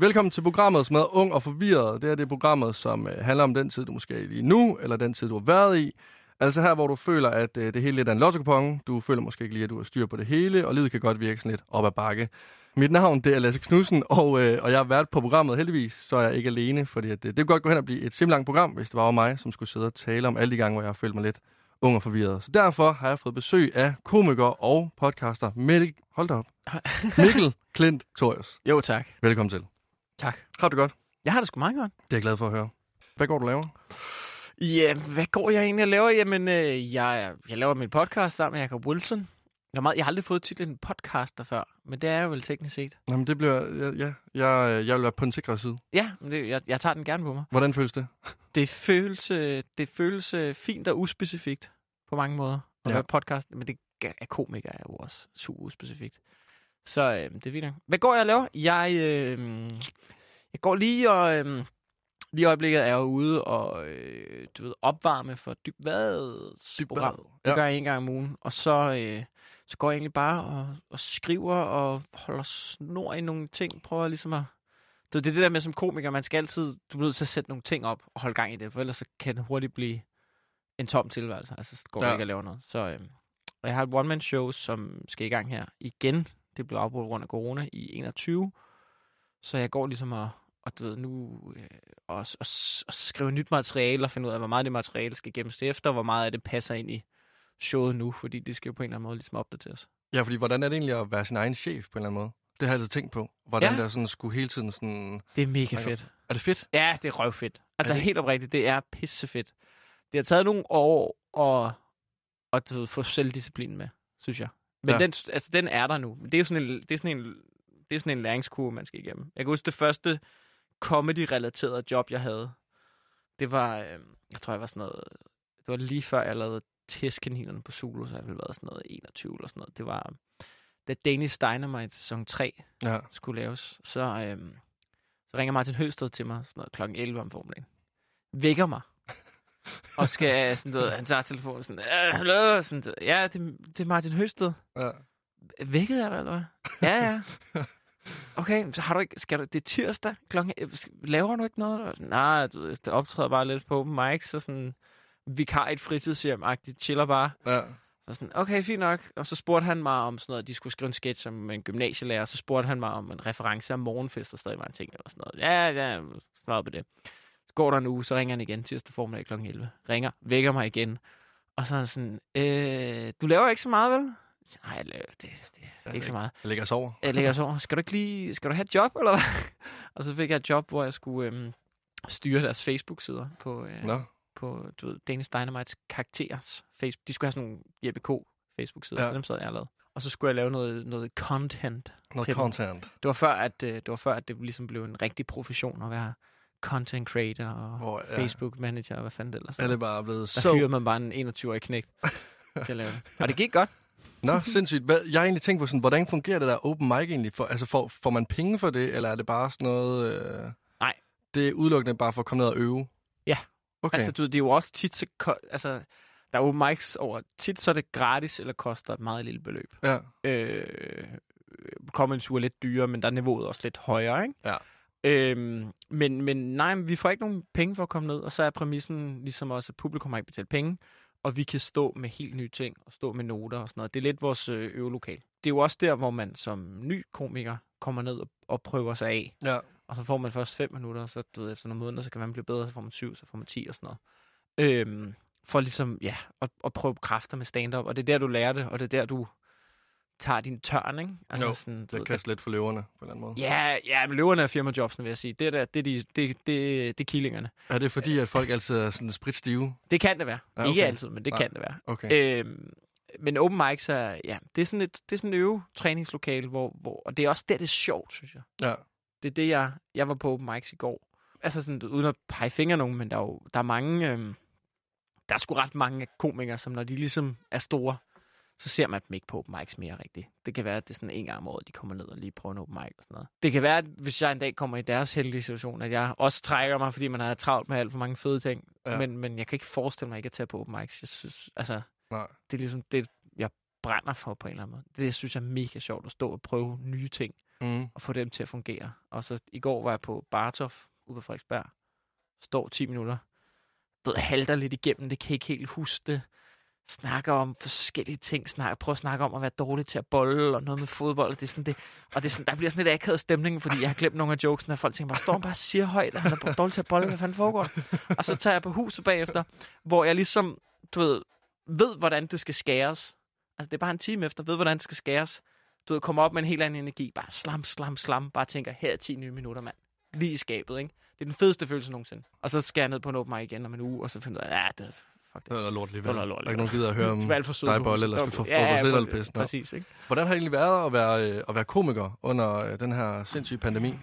Velkommen til programmet, som hedder Ung og Forvirret. Det er det programmet, som øh, handler om den tid, du måske er i lige nu, eller den tid, du har været i. Altså her, hvor du føler, at øh, det hele lidt er en lotto Du føler måske ikke lige, at du har styr på det hele, og livet kan godt virke sådan lidt op ad bakke. Mit navn det er Lasse Knudsen, og, øh, og jeg har været på programmet heldigvis, så er jeg ikke alene, fordi at, det, det kunne godt gå hen og blive et simpelthen program, hvis det var mig, som skulle sidde og tale om alle de gange, hvor jeg har følt mig lidt ung og forvirret. Så derfor har jeg fået besøg af komiker og podcaster Mikkel, hold da op, Mikkel Klint Torius. Jo, tak. Velkommen til. Tak. Har du godt? Jeg har det sgu meget godt. Det er jeg glad for at høre. Hvad går du laver? Ja, hvad går jeg egentlig og laver? Jamen, øh, jeg, jeg laver min podcast sammen med Jacob Wilson. Jeg har, meget, jeg har aldrig fået titlen podcaster før, men det er jeg vel teknisk set. Jamen, det bliver... Ja, ja jeg, jeg vil være på den sikre side. Ja, men det, jeg, jeg tager den gerne på mig. Hvordan føles det? Det føles, øh, det føles øh, fint og uspecifikt på mange måder at ja. være podcast, men det er komiker er jo også super uspecifikt. Så øh, det er fint. Hvad går jeg og laver? Jeg, øh, jeg går lige og... Øh, Lige i øjeblikket er jeg ude og øh, du ved, opvarme for dybvads program. Det ja. gør jeg en gang om ugen. Og så, øh, så går jeg egentlig bare og, og skriver og holder snor i nogle ting. Prøver ligesom at... Det er det der med som komiker, man skal altid... Du bliver nødt til at sætte nogle ting op og holde gang i det, for ellers så kan det hurtigt blive en tom tilværelse. Altså, så går ja. ikke at lave noget. Så øh, jeg har et one-man-show, som skal i gang her igen. Det blev afbrudt grund af corona i 21. Så jeg går ligesom og, og du ved, nu øh, og, og, og skrive nyt materiale og finde ud af, hvor meget det materiale skal gemmes efter, hvor meget af det passer ind i showet nu, fordi det skal jo på en eller anden måde ligesom opdateres. Ja, fordi hvordan er det egentlig at være sin egen chef på en eller anden måde? Det har jeg altid tænkt på. Hvordan ja. der sådan skulle hele tiden sådan... Det er mega fedt. Er det fedt? Ja, det er røvfedt. Altså det... helt oprigtigt, det er pissefedt. Det har taget nogle år at, at få selvdisciplin med, synes jeg. Men ja. den, altså, den er der nu. Det er jo sådan en, det er sådan en, det er sådan en læringskurve, man skal igennem. Jeg kan huske det første comedy-relaterede job, jeg havde. Det var, øh, jeg tror, jeg var sådan noget, det var lige før, jeg lavede testkaninerne på Zulu, så jeg ville været sådan noget 21 eller sådan noget. Det var, da Danish Dynamite sæson 3 ja. skulle laves, så, øh, så ringer Martin Høsted til mig sådan noget, klokken 11 om formiddagen. Vækker mig. Og skal sådan noget, han tager telefonen sådan, øh, hallo, sådan, ja, det, det er Martin Høsted. Ja. Vækket er der, eller hvad? Ja, ja. Okay, så har du ikke, skal du, det er tirsdag klokken, laver du ikke noget? Nej, du, det optræder bare lidt på open mics, så sådan vikar et fritidshjem-agtigt, chiller bare. Ja. Så sådan, okay, fint nok. Og så spurgte han mig om sådan noget, de skulle skrive en sketch om en gymnasielærer, så spurgte han mig om en reference om morgenfest, og stadig var en ting eller sådan noget. Ja, ja, svaret på det. Så går der en uge, så ringer han igen tirsdag formiddag kl. 11. Ringer, vækker mig igen. Og så er han sådan, øh, du laver ikke så meget, vel? Nej, det, det, det er ikke så meget. Jeg ligger og sover. Jeg ligger og sover. Skal du ikke lige, skal du have et job, eller hvad? og så fik jeg et job, hvor jeg skulle øhm, styre deres Facebook-sider på, øh, no. på du ved, Danish Dynamites karakterers Facebook. De skulle have sådan nogle JBK Facebook-sider, ja. så dem sad jeg og lavede. Og så skulle jeg lave noget, noget content. Noget content. Dem. Det var før, at, øh, det var før, at det ligesom blev en rigtig profession at være content creator og oh, ja. Facebook manager og hvad fanden det ellers er. det bare blevet så... Der man bare en 21-årig knægt til at lave det. Og det gik godt. Nå, sindssygt. Hvad, jeg har egentlig tænkt på sådan, hvordan fungerer det der open mic egentlig? For, altså, får, får man penge for det, eller er det bare sådan noget... Øh, Nej. Det er udelukkende bare for at komme ned og øve? Ja. Okay. Altså, du, det er jo også tit, så, altså, der er open mics over, tit så er det gratis, eller koster et meget lille beløb. Ja. Øh, kommer en tur lidt dyrere, men der er niveauet også lidt højere, ikke? Ja. Øhm, men, men nej, vi får ikke nogen penge for at komme ned, og så er præmissen ligesom også, at publikum har ikke betalt penge, og vi kan stå med helt nye ting, og stå med noter og sådan noget. Det er lidt vores øh, øvelokal. Det er jo også der, hvor man som ny komiker kommer ned og, og prøver sig af. Ja. Og så får man først fem minutter, så du ved, efter nogle måneder, så kan man blive bedre, så får man syv, så får man ti og sådan noget. Øhm, for ligesom, ja, at, at prøve kræfter med stand-up, og det er der, du lærer det, og det er der, du tager din tørn, ikke? Altså, jo, sådan, det kaster lidt for løverne, på en eller anden måde. Ja, ja men løverne er firmajobsen, vil jeg sige. Det er, der, det de, det, det, det er killingerne. Er det fordi, at folk altid er sådan spritstive? Det kan det være. Ja, okay. Ikke altid, men det Nej. kan det være. Okay. Øhm, men open mics er, ja, det er sådan et, det er sådan et øve træningslokale, hvor, hvor, og det er også der, det er sjovt, synes jeg. Ja. Det er det, jeg, jeg var på open mics i går. Altså sådan, uden at pege fingre nogen, men der er jo, der er mange, øhm, der er sgu ret mange komikere, som når de ligesom er store, så ser man dem ikke på open mics mere rigtigt. Det kan være, at det er sådan en gang om året, de kommer ned og lige prøver en open mic og sådan noget. Det kan være, at hvis jeg en dag kommer i deres heldige situation, at jeg også trækker mig, fordi man har travlt med alt for mange fede ting. Ja. Men, men jeg kan ikke forestille mig ikke at tage på open mics. Jeg synes, altså, Nej. det er ligesom det, jeg brænder for på en eller anden måde. Det jeg synes jeg er mega sjovt at stå og prøve nye ting. Mm. og få dem til at fungere. Og så i går var jeg på Bartof ude på Frederiksberg. Står 10 minutter. Du halter lidt igennem det, kan ikke helt huske det. Snakker om forskellige ting. Snakker, prøver at snakke om at være dårlig til at bolle og noget med fodbold. Og det er sådan det. Og det er sådan, der bliver sådan lidt akavet stemning, fordi jeg har glemt nogle af jokesene, og folk tænker bare, står han bare og siger højt, at han er dårlig til at bolle, hvad fanden foregår der? Og så tager jeg på huset bagefter, hvor jeg ligesom, du ved, ved, hvordan det skal skæres. Altså, det er bare en time efter, ved, hvordan det skal skæres. Du ved, kommer op med en helt anden energi. Bare slam, slam, slam. Bare tænker, her er 10 nye minutter, mand. Lige i skabet, ikke? Det er den fedeste følelse nogensinde. Og så skal jeg ned på en open mic igen om en uge, og så finder jeg, ja, det, fuck Det det. er lort lige Det var lort Der er ikke nogen, der gider at høre om dig, Bolle, eller skal få Ja, ja, eller pis. Nå. Præcis, ikke? Hvordan har det egentlig været at være, øh, at være komiker under øh, den her sindssyge pandemi? I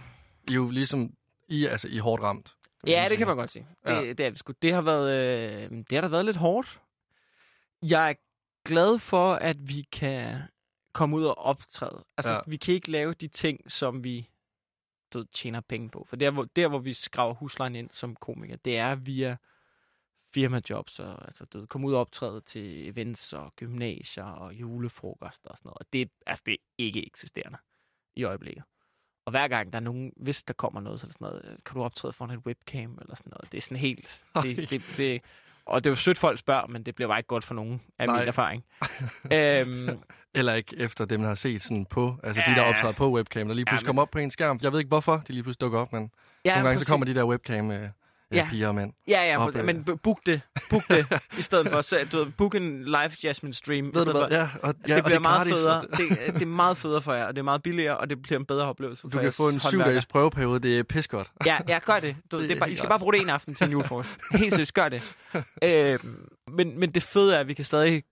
er jo ligesom, I, altså, I er hårdt ramt. Ja, det kan man godt sige. Det, Ja. det, er sgu. Det har været, øh, det har da været lidt hårdt. Jeg er glad for, at vi kan komme ud og optræde. Altså, Ja. ja. vi kan ikke lave de ting, som vi du, ved, tjener penge på. For der hvor, der, hvor vi skraver huslejen ind som komiker, det er via firmajobs. Og, altså, du ved, komme ud og optræde til events og gymnasier og julefrokoster og sådan noget. Og det, altså, det er ikke eksisterende i øjeblikket. Og hver gang der er nogen, hvis der kommer noget, så er det sådan noget, øh, kan du optræde foran et webcam eller sådan noget. Det er sådan helt... Ej. Det, det, det, og det er jo sødt, folk spørger, men det bliver bare ikke godt for nogen, af Nej. min erfaring. øhm, Eller ikke efter dem, der har set sådan på, altså de Ja. der optræder på webcam, der lige Ja, pludselig men- kommer op på en skærm. Jeg ved ikke, hvorfor de lige pludselig dukker op, men ja, nogle gange præcis. så kommer de der webcam øh, ja. Piger og mænd. Ja, ja, op, øh. men book det. Book det, i stedet for. Så, du ved, book en live Jasmine stream. Ved du hvad? for- Ja, og, ja, det og bliver er meget gratis, federe. Det, det er meget federe for jer, og det er meget billigere, og det bliver en bedre oplevelse for Du kan få en syv dages prøveperiode, det er pis godt. Ja, ja, gør det. Du, Det det, det er bare, I skal bare bruge det en aften til en julefrokost. Helt seriøst, gør det. Øhm, men, men det fede er, at vi kan stadig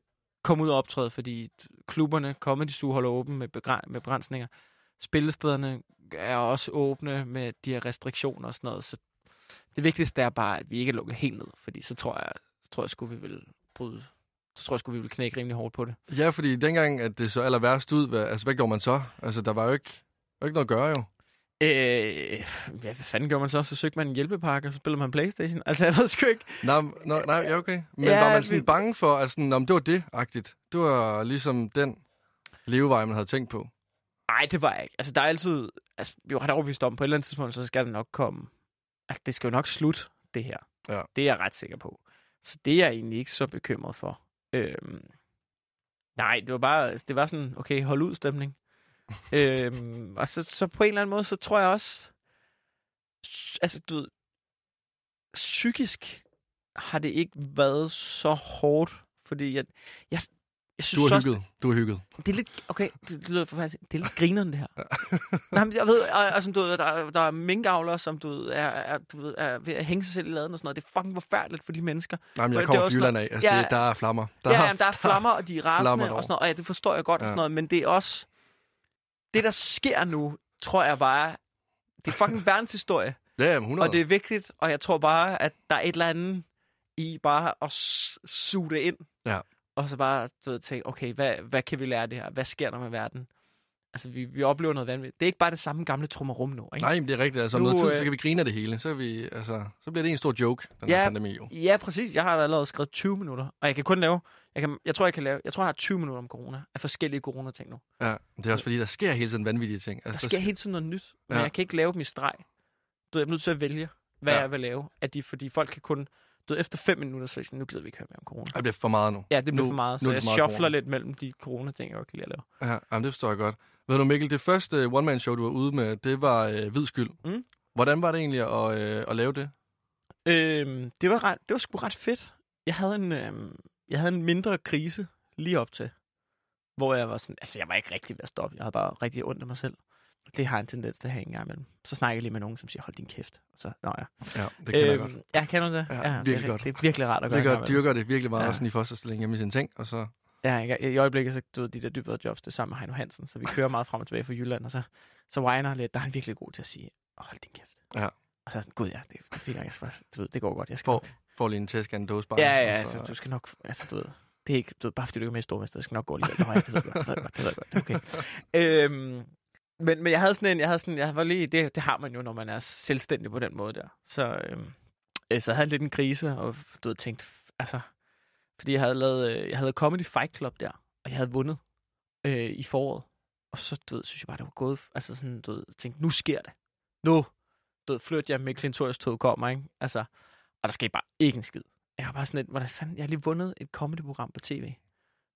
komme ud og optræde, fordi klubberne, Comedy Zoo holder åben med, begræ- med begrænsninger. Spillestederne er også åbne med de her restriktioner og sådan noget. Så det vigtigste er bare, at vi ikke er lukket helt ned, fordi så tror jeg, så tror jeg sgu, vi vil bryde. Så tror jeg sgu, vi vil knække rimelig hårdt på det. Ja, fordi dengang, at det så aller værst ud, hvad, altså hvad gjorde man så? Altså, der var jo ikke, var ikke noget at gøre jo. Øh, ja, hvad fanden gjorde man så? Så søgte man en hjælpepakke, og så spillede man Playstation. Altså, jeg ved sgu ikke. Nej, nej, nej ja, okay. Men Ja, var man sådan vi- bange for, at sådan, om det var det-agtigt? Det var ligesom den levevej, man havde tænkt på. Nej, det var jeg ikke. Altså, der er altid... Altså, vi jo ret overbevist om, på et eller andet tidspunkt, så skal det nok komme... Altså, det skal jo nok slutte, det her. Ja. Det er jeg ret sikker på. Så det er jeg egentlig ikke så bekymret for. Øhm, nej, det var bare... altså, Det var sådan, okay, hold ud stemning. øhm, og så, så på en eller anden måde, så tror jeg også... Altså, du ved... Psykisk har det ikke været så hårdt, fordi jeg... Jeg, jeg synes Du har også, hygget. Du har hygget. det er lidt, okay, det, det lyder forfærdeligt. Det er lidt grineren, det her. Nej, men jeg ved, og, og, sådan, du ved, der, er- der er minkavlere, som du ved, er, er, du ved, er ved at hænge sig selv i laden og sådan noget. Det er fucking forfærdeligt for de mennesker. Nej, men jeg er kommer fra Jylland af. Altså, Ja. det, der er flammer. Der ja, jamen, der er flammer, og de er rasende og sådan noget. Og ja, det forstår jeg godt og Ja. sådan noget. Men det er også... Det, der sker nu, tror jeg bare... Det er fucking verdenshistorie. Ja, jamen, 100. Og det er vigtigt, og jeg tror bare, at der er et eller andet i bare at suge det ind. Ja. Og så bare du ved, tænke, okay, hvad, hvad kan vi lære af det her? Hvad sker der med verden? Altså, vi, vi oplever noget vanvittigt. Det er ikke bare det samme gamle trummerum nu, ikke? Nej, men det er rigtigt. Altså, om Nu, noget tid, øh, så kan vi grine af det hele. Så, vi, altså, så bliver det en stor joke, den Ja. her pandemi jo. Ja, præcis. Jeg har allerede skrevet 20 minutter, og jeg kan kun lave... Jeg, kan, jeg tror, jeg kan lave... Jeg tror, jeg har 20 minutter om corona, af forskellige corona-ting nu. Ja, men det er også fordi, der sker hele tiden vanvittige ting. Der Altså, sker hele tiden noget nyt, men Ja. jeg kan ikke lave dem i streg. Du ved, jeg er nødt til at vælge, hvad Ja. jeg vil lave. At de, fordi folk kan kun... Du ved, efter fem minutter, så er sådan, nu gider vi ikke høre mere om corona. Det bliver for meget nu. Ja, det bliver Nu- for meget, nu så er jeg shuffler lidt mellem de corona-ting, jeg godt kan lide at lave. Ja, jamen, det forstår jeg godt. Ved du, Mikkel, det første one-man-show, du var ude med, det var øh, Hvid Skyld. Mm. Hvordan var det egentlig at, øh, at lave det? Øhm, det, var ret, det var sgu ret fedt. Jeg havde en, øhm, jeg havde en mindre krise lige op til, hvor jeg var sådan, altså jeg var ikke rigtig ved at stoppe, jeg havde bare rigtig ondt af mig selv. Det har jeg en tendens til at have en gang imellem. Så snakker jeg lige med nogen, som siger, hold din kæft. Og så, nå ja. Ja, det kender jeg godt. Ja, kender du det? Ja, det, virkelig er, godt. Det er virkelig rart at gøre. Det gør, dyrker det virkelig meget, Ja. ja. sådan i fosterstilling hjemme i sin ting, og så... Ja, i, i øjeblikket, så du ved, de der dybere jobs, det er sammen med Heino Hansen, så vi kører meget frem og tilbage fra Jylland, og så, så whiner lidt, der er han virkelig god til at sige, hold din kæft. Ja. Og så er jeg sådan, gud ja, det, det fik jeg, jeg skal, du ved, det går godt, jeg skal Får, får lige en tæsk af en dåse bare. Ja, ja, så, altså, du skal nok, altså, du ved, det er ikke, du ved, bare fordi du ikke er med i stormester, det skal nok gå alligevel. Nå, ja, det ved jeg godt, det ved jeg godt, det jeg godt, okay. øhm, men, men jeg havde sådan en, jeg havde sådan, jeg var lige, det, det har man jo, når man er selvstændig på den måde der. Så, øhm, øh, så jeg havde lidt en krise, og du ved, tænkt, altså, fordi jeg havde lavet, øh, jeg havde Comedy Fight Club der, og jeg havde vundet øh, i foråret. Og så, du ved, synes jeg bare, det var gået, altså sådan, du ved, tænkte, nu sker det. Nu, du ved, flytter jeg med Clintorius tog kommer, ikke? Altså, og der skete bare ikke en skid. Jeg har bare sådan lidt, hvordan fanden, jeg har lige vundet et comedy-program på tv.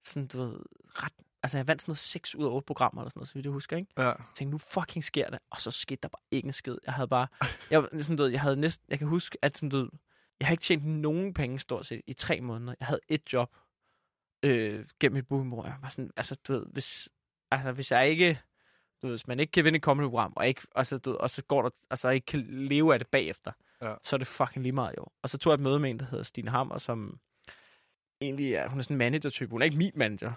Sådan, du ved, ret, altså jeg vandt sådan noget 6 ud af 8 programmer, eller sådan noget, så vidt jeg husker, ikke? Ja. Jeg tænkte, nu fucking sker det. Og så skete der bare ikke en skid. Jeg havde bare... Jeg, sådan, du ved, jeg havde næsten... Jeg kan huske, at sådan, du jeg har ikke tjent nogen penge stort set i tre måneder. Jeg havde et job øh, gennem mit bookingbureau. Jeg var sådan, altså, du ved, hvis, altså, hvis jeg ikke... Du ved, hvis man ikke kan vinde et comedy-program, og, ikke, og, så, du ved, og så går der, altså ikke kan leve af det bagefter, Ja. så er det fucking lige meget jo. Og så tog jeg et møde med en, der hedder Stine Hammer, som egentlig er, hun er sådan en manager-type. Hun er ikke min manager.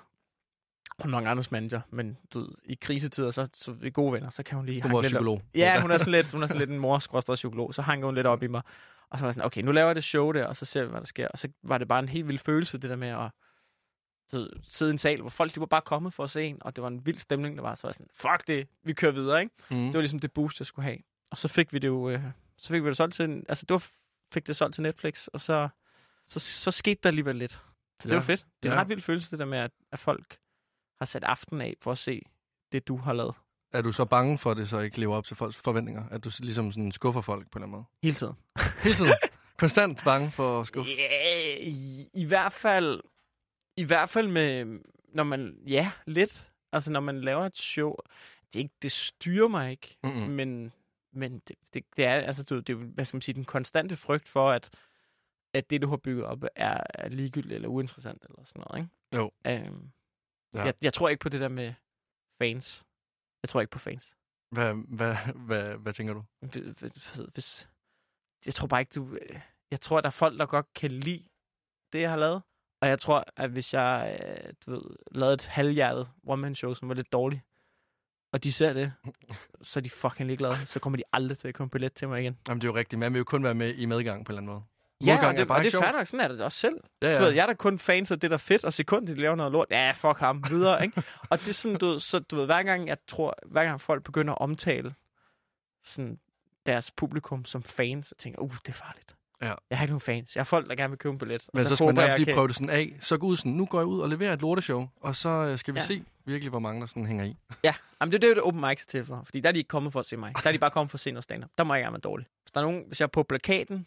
Er mange andres manager, men du ved, i krisetider, så, så er gode venner, så kan hun lige Hun var lidt op- psykolog. Ja, hun er sådan lidt, hun er sådan lidt en mor psykolog. Så hang hun lidt op i mig. Og så var jeg sådan, okay, nu laver jeg det show der, og så ser vi, hvad der sker. Og så var det bare en helt vild følelse, det der med at ved, sidde i en sal, hvor folk de var bare kommet for at se en, og det var en vild stemning, der var. Så var jeg sådan, fuck det, vi kører videre, ikke? Mm. Det var ligesom det boost, jeg skulle have. Og så fik vi det jo, øh, så fik vi det solgt til, en- altså det var, fik det solgt til Netflix, og så, så, så skete der alligevel lidt. Så det Ja. var fedt. Det er en Ja. ret vild følelse, det der med, at, at folk har sat aften af for at se det, du har lavet Er du så bange for, at det så ikke lever op til folks forventninger? At du ligesom sådan skuffer folk på en eller anden måde? hele tiden. Hele tiden. Konstant bange for at skuffe. Ja, i, i hvert fald, i hvert fald med, når man, ja, lidt. Altså, når man laver et show, det, ikke, det styrer mig ikke, Mm-mm. men, men det, det, det er, altså, det er, jo, hvad skal man sige, den konstante frygt for, at, at det, du har bygget op, er, er ligegyldigt eller uinteressant eller sådan noget, ikke? Jo. Øhm, Ja. jeg, jeg tror ikke på det der med fans. Jeg tror ikke på fans. Hvad, hvad, hvad, hvad tænker du? Hvis, jeg tror bare ikke, du... øh, Jeg tror, der er folk, der godt kan lide det, jeg har lavet. Og jeg tror, at hvis jeg, øh, du ved, lavede et halvhjertet one-man-show, som var lidt dårligt, og de ser det, så er de fucking ligeglade. Så kommer de aldrig til at komme billet til mig igen. Jamen, det er jo rigtigt. Man vil jo kun være med i medgang på en eller anden måde. Ja, og det, og det er fair nok. Sådan er det også selv. Ja, Ja. Du ved, jeg er da kun fans af det, der er fedt, og sekund, de laver noget lort, ja, fuck ham, videre, ikke? og det er sådan, du ved, så du ved, hver gang, jeg tror, hver gang folk begynder at omtale sådan, deres publikum som fans, så tænker uh, det er farligt. Ja. Jeg har ikke nogen fans. Jeg har folk, der gerne vil købe en billet. Men så skal man nærmest lige kan- prøve det sådan af. Så gå ud sådan, nu går jeg ud og leverer et lorteshow, og så øh, skal vi Ja. se virkelig, hvor mange der sådan hænger i. Ja, Jamen, det er det, det open mic er til for. Fordi der er de ikke kommet for at se mig. Der er de bare kommet for at se noget stand Der må jeg gerne være dårlig. Hvis der er nogen, hvis jeg er på plakaten,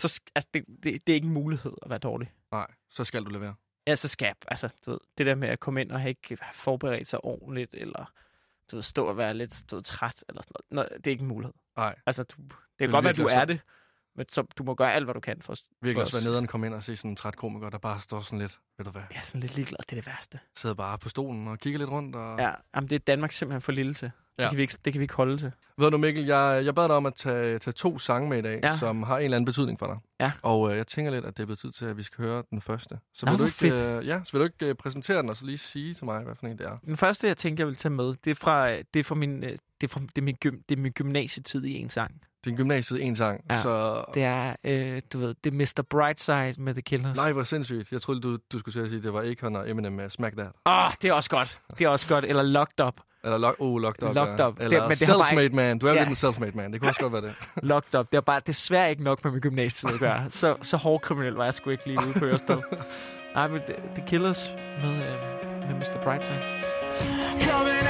så altså, det, det, det, er ikke en mulighed at være dårlig. Nej, så skal du levere. Ja, så skal jeg, altså, du ved, det der med at komme ind og have ikke forberedt sig ordentligt, eller du ved, stå og være lidt du ved, træt, eller sådan noget. Nå, det er ikke en mulighed. Nej, Altså, du, det kan godt være, at du er det, men så, du må gøre alt, hvad du kan for, virkelig for også være nederen komme ind og se sådan en træt komiker, der bare står sådan lidt, ved du hvad, er sådan lidt ligeglad, det er det værste. sidder bare på stolen og kigger lidt rundt. Og... Ja, jamen, det er Danmark simpelthen for lille til. Ja. Det, kan vi ikke, det kan vi ikke holde til. Ved du Mikkel, jeg, jeg bad dig om at tage, tage to sange med i dag, Ja. som har en eller anden betydning for dig. Ja. Og øh, jeg tænker lidt, at det er blevet tid til, at vi skal høre den første. Så Nå, vil, du hvor ikke, fedt. øh, ja, så vil du ikke øh, præsentere den, og så lige sige til mig, hvad for en det er? Den første, jeg tænkte, jeg ville tage med, det er fra, det er fra min, øh, det er, fra, det er min, gym, det er min gymnasietid i en sang. Det er en gymnasiet en sang, Ja. så... Det er, øh, du ved, det er Mr. Brightside med The Killers. Nej, hvor sindssygt. Jeg troede, du, du skulle til at sige, at det var Akon og Eminem med Smack That. Åh, oh, det er også godt. Det er også godt. Eller Locked Up. Eller lock, oh, Locked Up. Locked ja. Up. Det- Eller men det har bare Self-Made ikke- Man. Du er Ja. lidt en Self-Made Man. Det kunne også godt være det. Locked Up. Det er bare desværre ikke nok med min gymnasietid at gøre. Så, så hård kriminel var jeg sgu ikke lige ude på Ørsted. Nej, men The, The Killers med, øh, med Mr. Brightside. Coming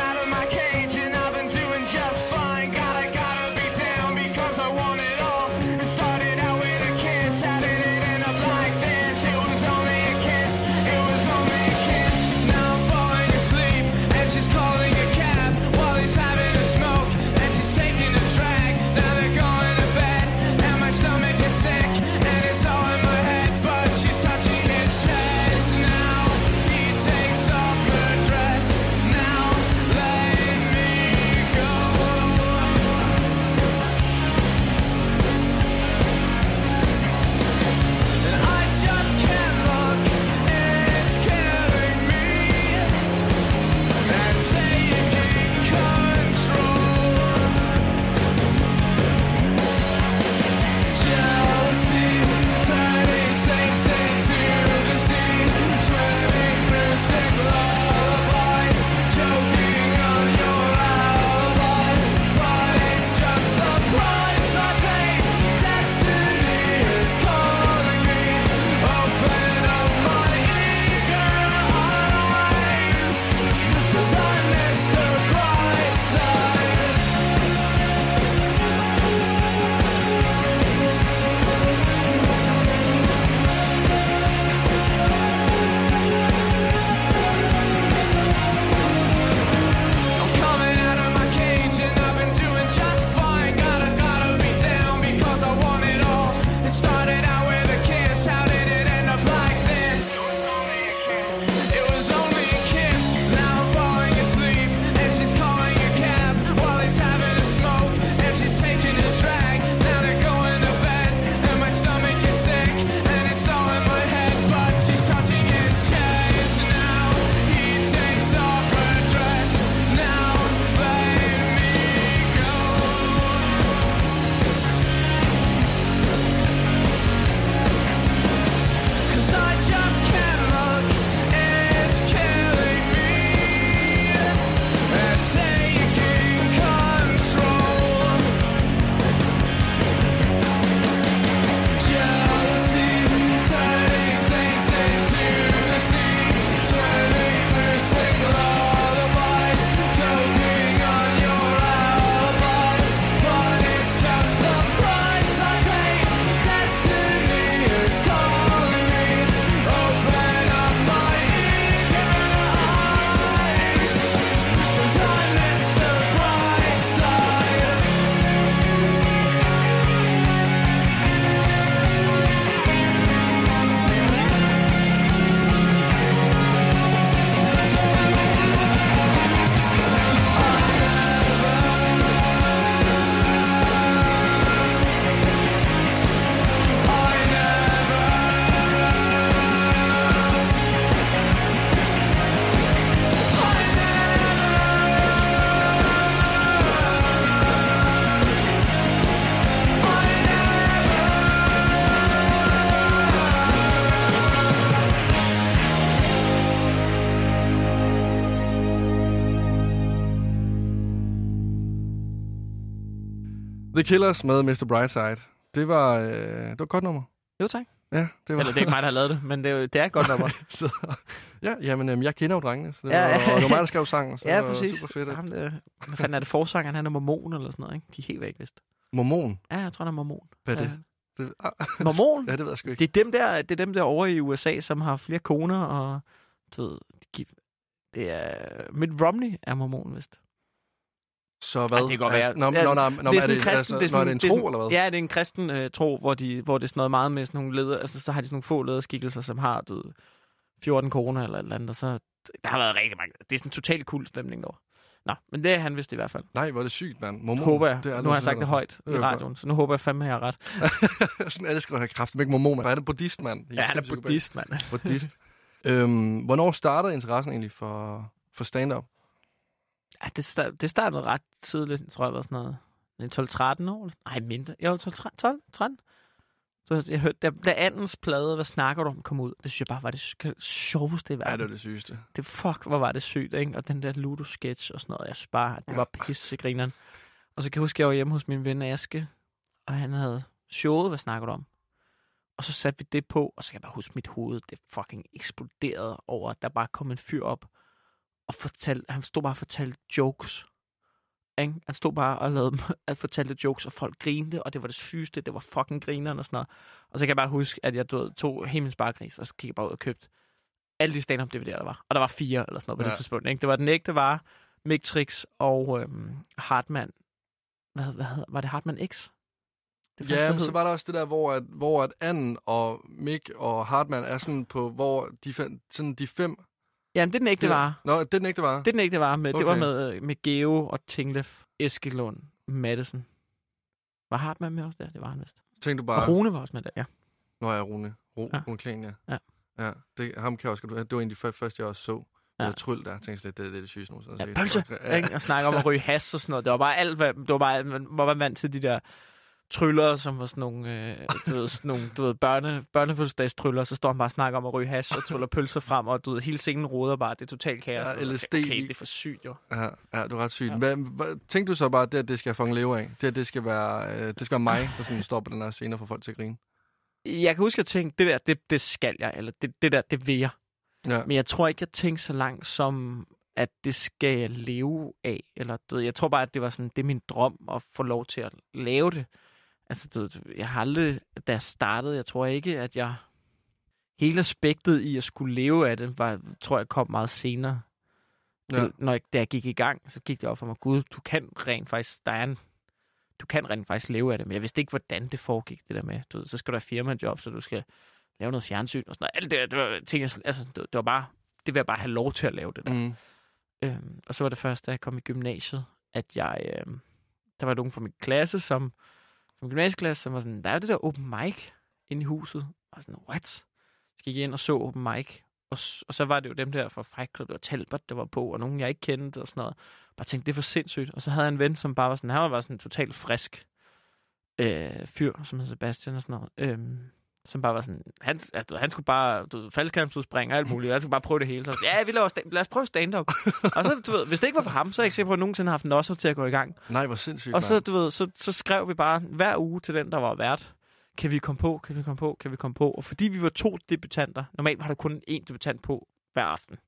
The Killers med Mr. Brightside. Det var, øh, det var et godt nummer. Jo, tak. Ja, det var... Eller det er ikke mig, der har lavet det, men det er, jo- det er et godt nummer. så, ja, jamen, øhm, jeg kender jo drengene, så det Ja, var, ja. og det var mig, der skrev sangen, så ja, det var præcis. super fedt. at- Ham, øh, hvad fanden er det? Forsangeren, han er mormon eller sådan noget, ikke? De er helt væk, vist. Mormon. Ja, jeg tror, han er mormon. Hvad er det? Ja. det ah, Mormon? ja, det ved jeg sgu ikke. Det er dem der, det er dem der over i USA, som har flere koner, og du ved, det er Mitt Romney er mormon, vist. Så hvad? Ej, det kan godt være. Altså, Nå, Ja, nå, nå, nå, det er sådan en kristen, altså, det er sådan, er det en det er tro, sådan, eller hvad? Ja, det er en kristen øh, tro, hvor, de, hvor det er sådan noget meget med sådan nogle leder, altså så har de sådan nogle få lederskikkelser, som har, du ved, 14 kroner eller et eller andet, og så der har været rigtig mange. Det er sådan en total kul stemning derovre. Nå, men det er han vist i hvert fald. Nej, hvor er det sygt, mand. Mormon. Håber jeg. Det er nu har jeg sagt det højt i er radioen, så nu håber jeg fandme, at jeg har ret. Sådan alle skriver, han er kraftigt ikke mormon. Hvad er det buddhist, mand? Ja, han er buddhist, mand. buddhist. øhm, hvornår startede interessen egentlig for, for stand-up? Ja, det, start, det startede ret tidligt, jeg tror jeg var sådan noget 12-13 år. Nej, mindre. Jo, 12-13. Så jeg hørte, da, da Andens plade, hvad snakker du om, kom ud, det synes jeg bare var det sjoveste i Ja, verden. det var det sygeste. det fuck, hvor var det sygt, ikke? Og den der Ludo-sketch og sådan noget, jeg synes bare, det var pissegrineren. Og så kan jeg huske, at jeg var hjemme hos min ven Aske, og han havde showet, hvad snakker du om? Og så satte vi det på, og så kan jeg bare huske, mit hoved, det fucking eksploderede over, at der bare kom en fyr op, og fortalte, han stod bare og fortalte jokes. Ikke? Han stod bare og lavede, at fortalte jokes, og folk grinte, og det var det sygeste, det var fucking grineren og sådan noget. Og så kan jeg bare huske, at jeg du ved, tog Himmelens Bargris, og så gik jeg bare ud og købte alle de stand-up DVD'er, der var. Og der var fire eller sådan noget på Ja. det tidspunkt. Ikke? Det var Den Ægte Var, Mictrix og øhm, Hartmann. Hvad, hvad hedder, var det Hartmann X? Det Ja, men så var der også det der, hvor, at, hvor at Anden og Mick og Hartmann er sådan på, hvor de, fem, sådan de fem... Jamen, det er Den Ægte Ja. Var. Nå, det er den ikke, det var. Det er Den Ægte Var. Med, Det var Okay. med, øh, med Geo og Tinglef, Eskelund, Madison. Var Hartmann med også der? Det var han vist. Tænkte du Og bare... Rune var også med der, ja. Nå ja, Rune. Ro, Ja. Rune Klan, ja. Ja. Ja, det, ham kan jeg også. Det var en af de før- første, jeg også så. Ja. Ja. Tryl der. Jeg tænkte slet, det, det er det sygeste nu. Så Ja, det- pølse, Ja. Og snakke om at ryge has og sådan noget. Det var bare alt, hvad, det var bare, man var bare vant til de der tryller, som var sådan nogle, øh, du ved, sådan nogle, du ved, børne, børnefødselsdagstryller, så står han bare og snakker om at ryge hash og tryller pølser frem, og du ved, hele scenen roder bare, det er totalt kaos. Ja, LSD Okay, i- det er for sygt, jo. Ja, ja, du er ret sygt. Ja. Ja. Hvad, hvad, tænkte du så bare, at det, at det skal jeg fucking leve af? Det, at det skal være, øh, det skal være mig, der sådan står på den her scene og får folk til at grine. Jeg kan huske, at jeg tænkte, det der, det, det skal jeg, eller det, det der, det vil jeg. Ja. Men jeg tror ikke, jeg tænkte så langt som, at det skal jeg leve af. Eller, du ved, jeg tror bare, at det var sådan, det er min drøm at få lov til at lave det. Altså, du jeg har aldrig, da jeg startede, jeg tror ikke, at jeg... Hele aspektet i at skulle leve af det, var, tror jeg, kom meget senere. Ja. Når jeg, da jeg gik i gang, så gik det op for mig, gud, du kan rent faktisk, der er en, du kan rent faktisk leve af det, men jeg vidste ikke, hvordan det foregik, det der med, du ved, så skal du have firmajob, så du skal lave noget fjernsyn og sådan noget. Alt det, der, det var, ting, jeg, altså, det, det var bare, det vil jeg bare have lov til at lave det der. Mm. Øhm, og så var det først, da jeg kom i gymnasiet, at jeg, øhm, der var nogen fra min klasse, som, som gymnasieklasse, som var sådan, der er jo det der open mic inde i huset. Og jeg sådan, what? Så gik jeg ind og så open mic, og, og så var det jo dem der fra Fight Club, og var Talbot, der var på, og nogen, jeg ikke kendte og sådan noget. Bare tænkte, det er for sindssygt. Og så havde jeg en ven, som bare var sådan, han var bare sådan en totalt frisk øh, fyr, som hed Sebastian og sådan noget. Øhm, som bare var sådan, han, altså, han skulle bare, du ved, faldskærmsudspring og alt muligt, jeg skulle bare prøve det hele. Så, ja, vi laver stand, lad os prøve stand-up. og så, du ved, hvis det ikke var for ham, så er jeg ikke sikker på, at jeg nogensinde har haft nosser til at gå i gang. Nej, hvor sindssygt, Og så, du ved, så, så skrev vi bare hver uge til den, der var vært, kan vi komme på, kan vi komme på, kan vi komme på. Og fordi vi var to debutanter, normalt var der kun én debutant på hver aften.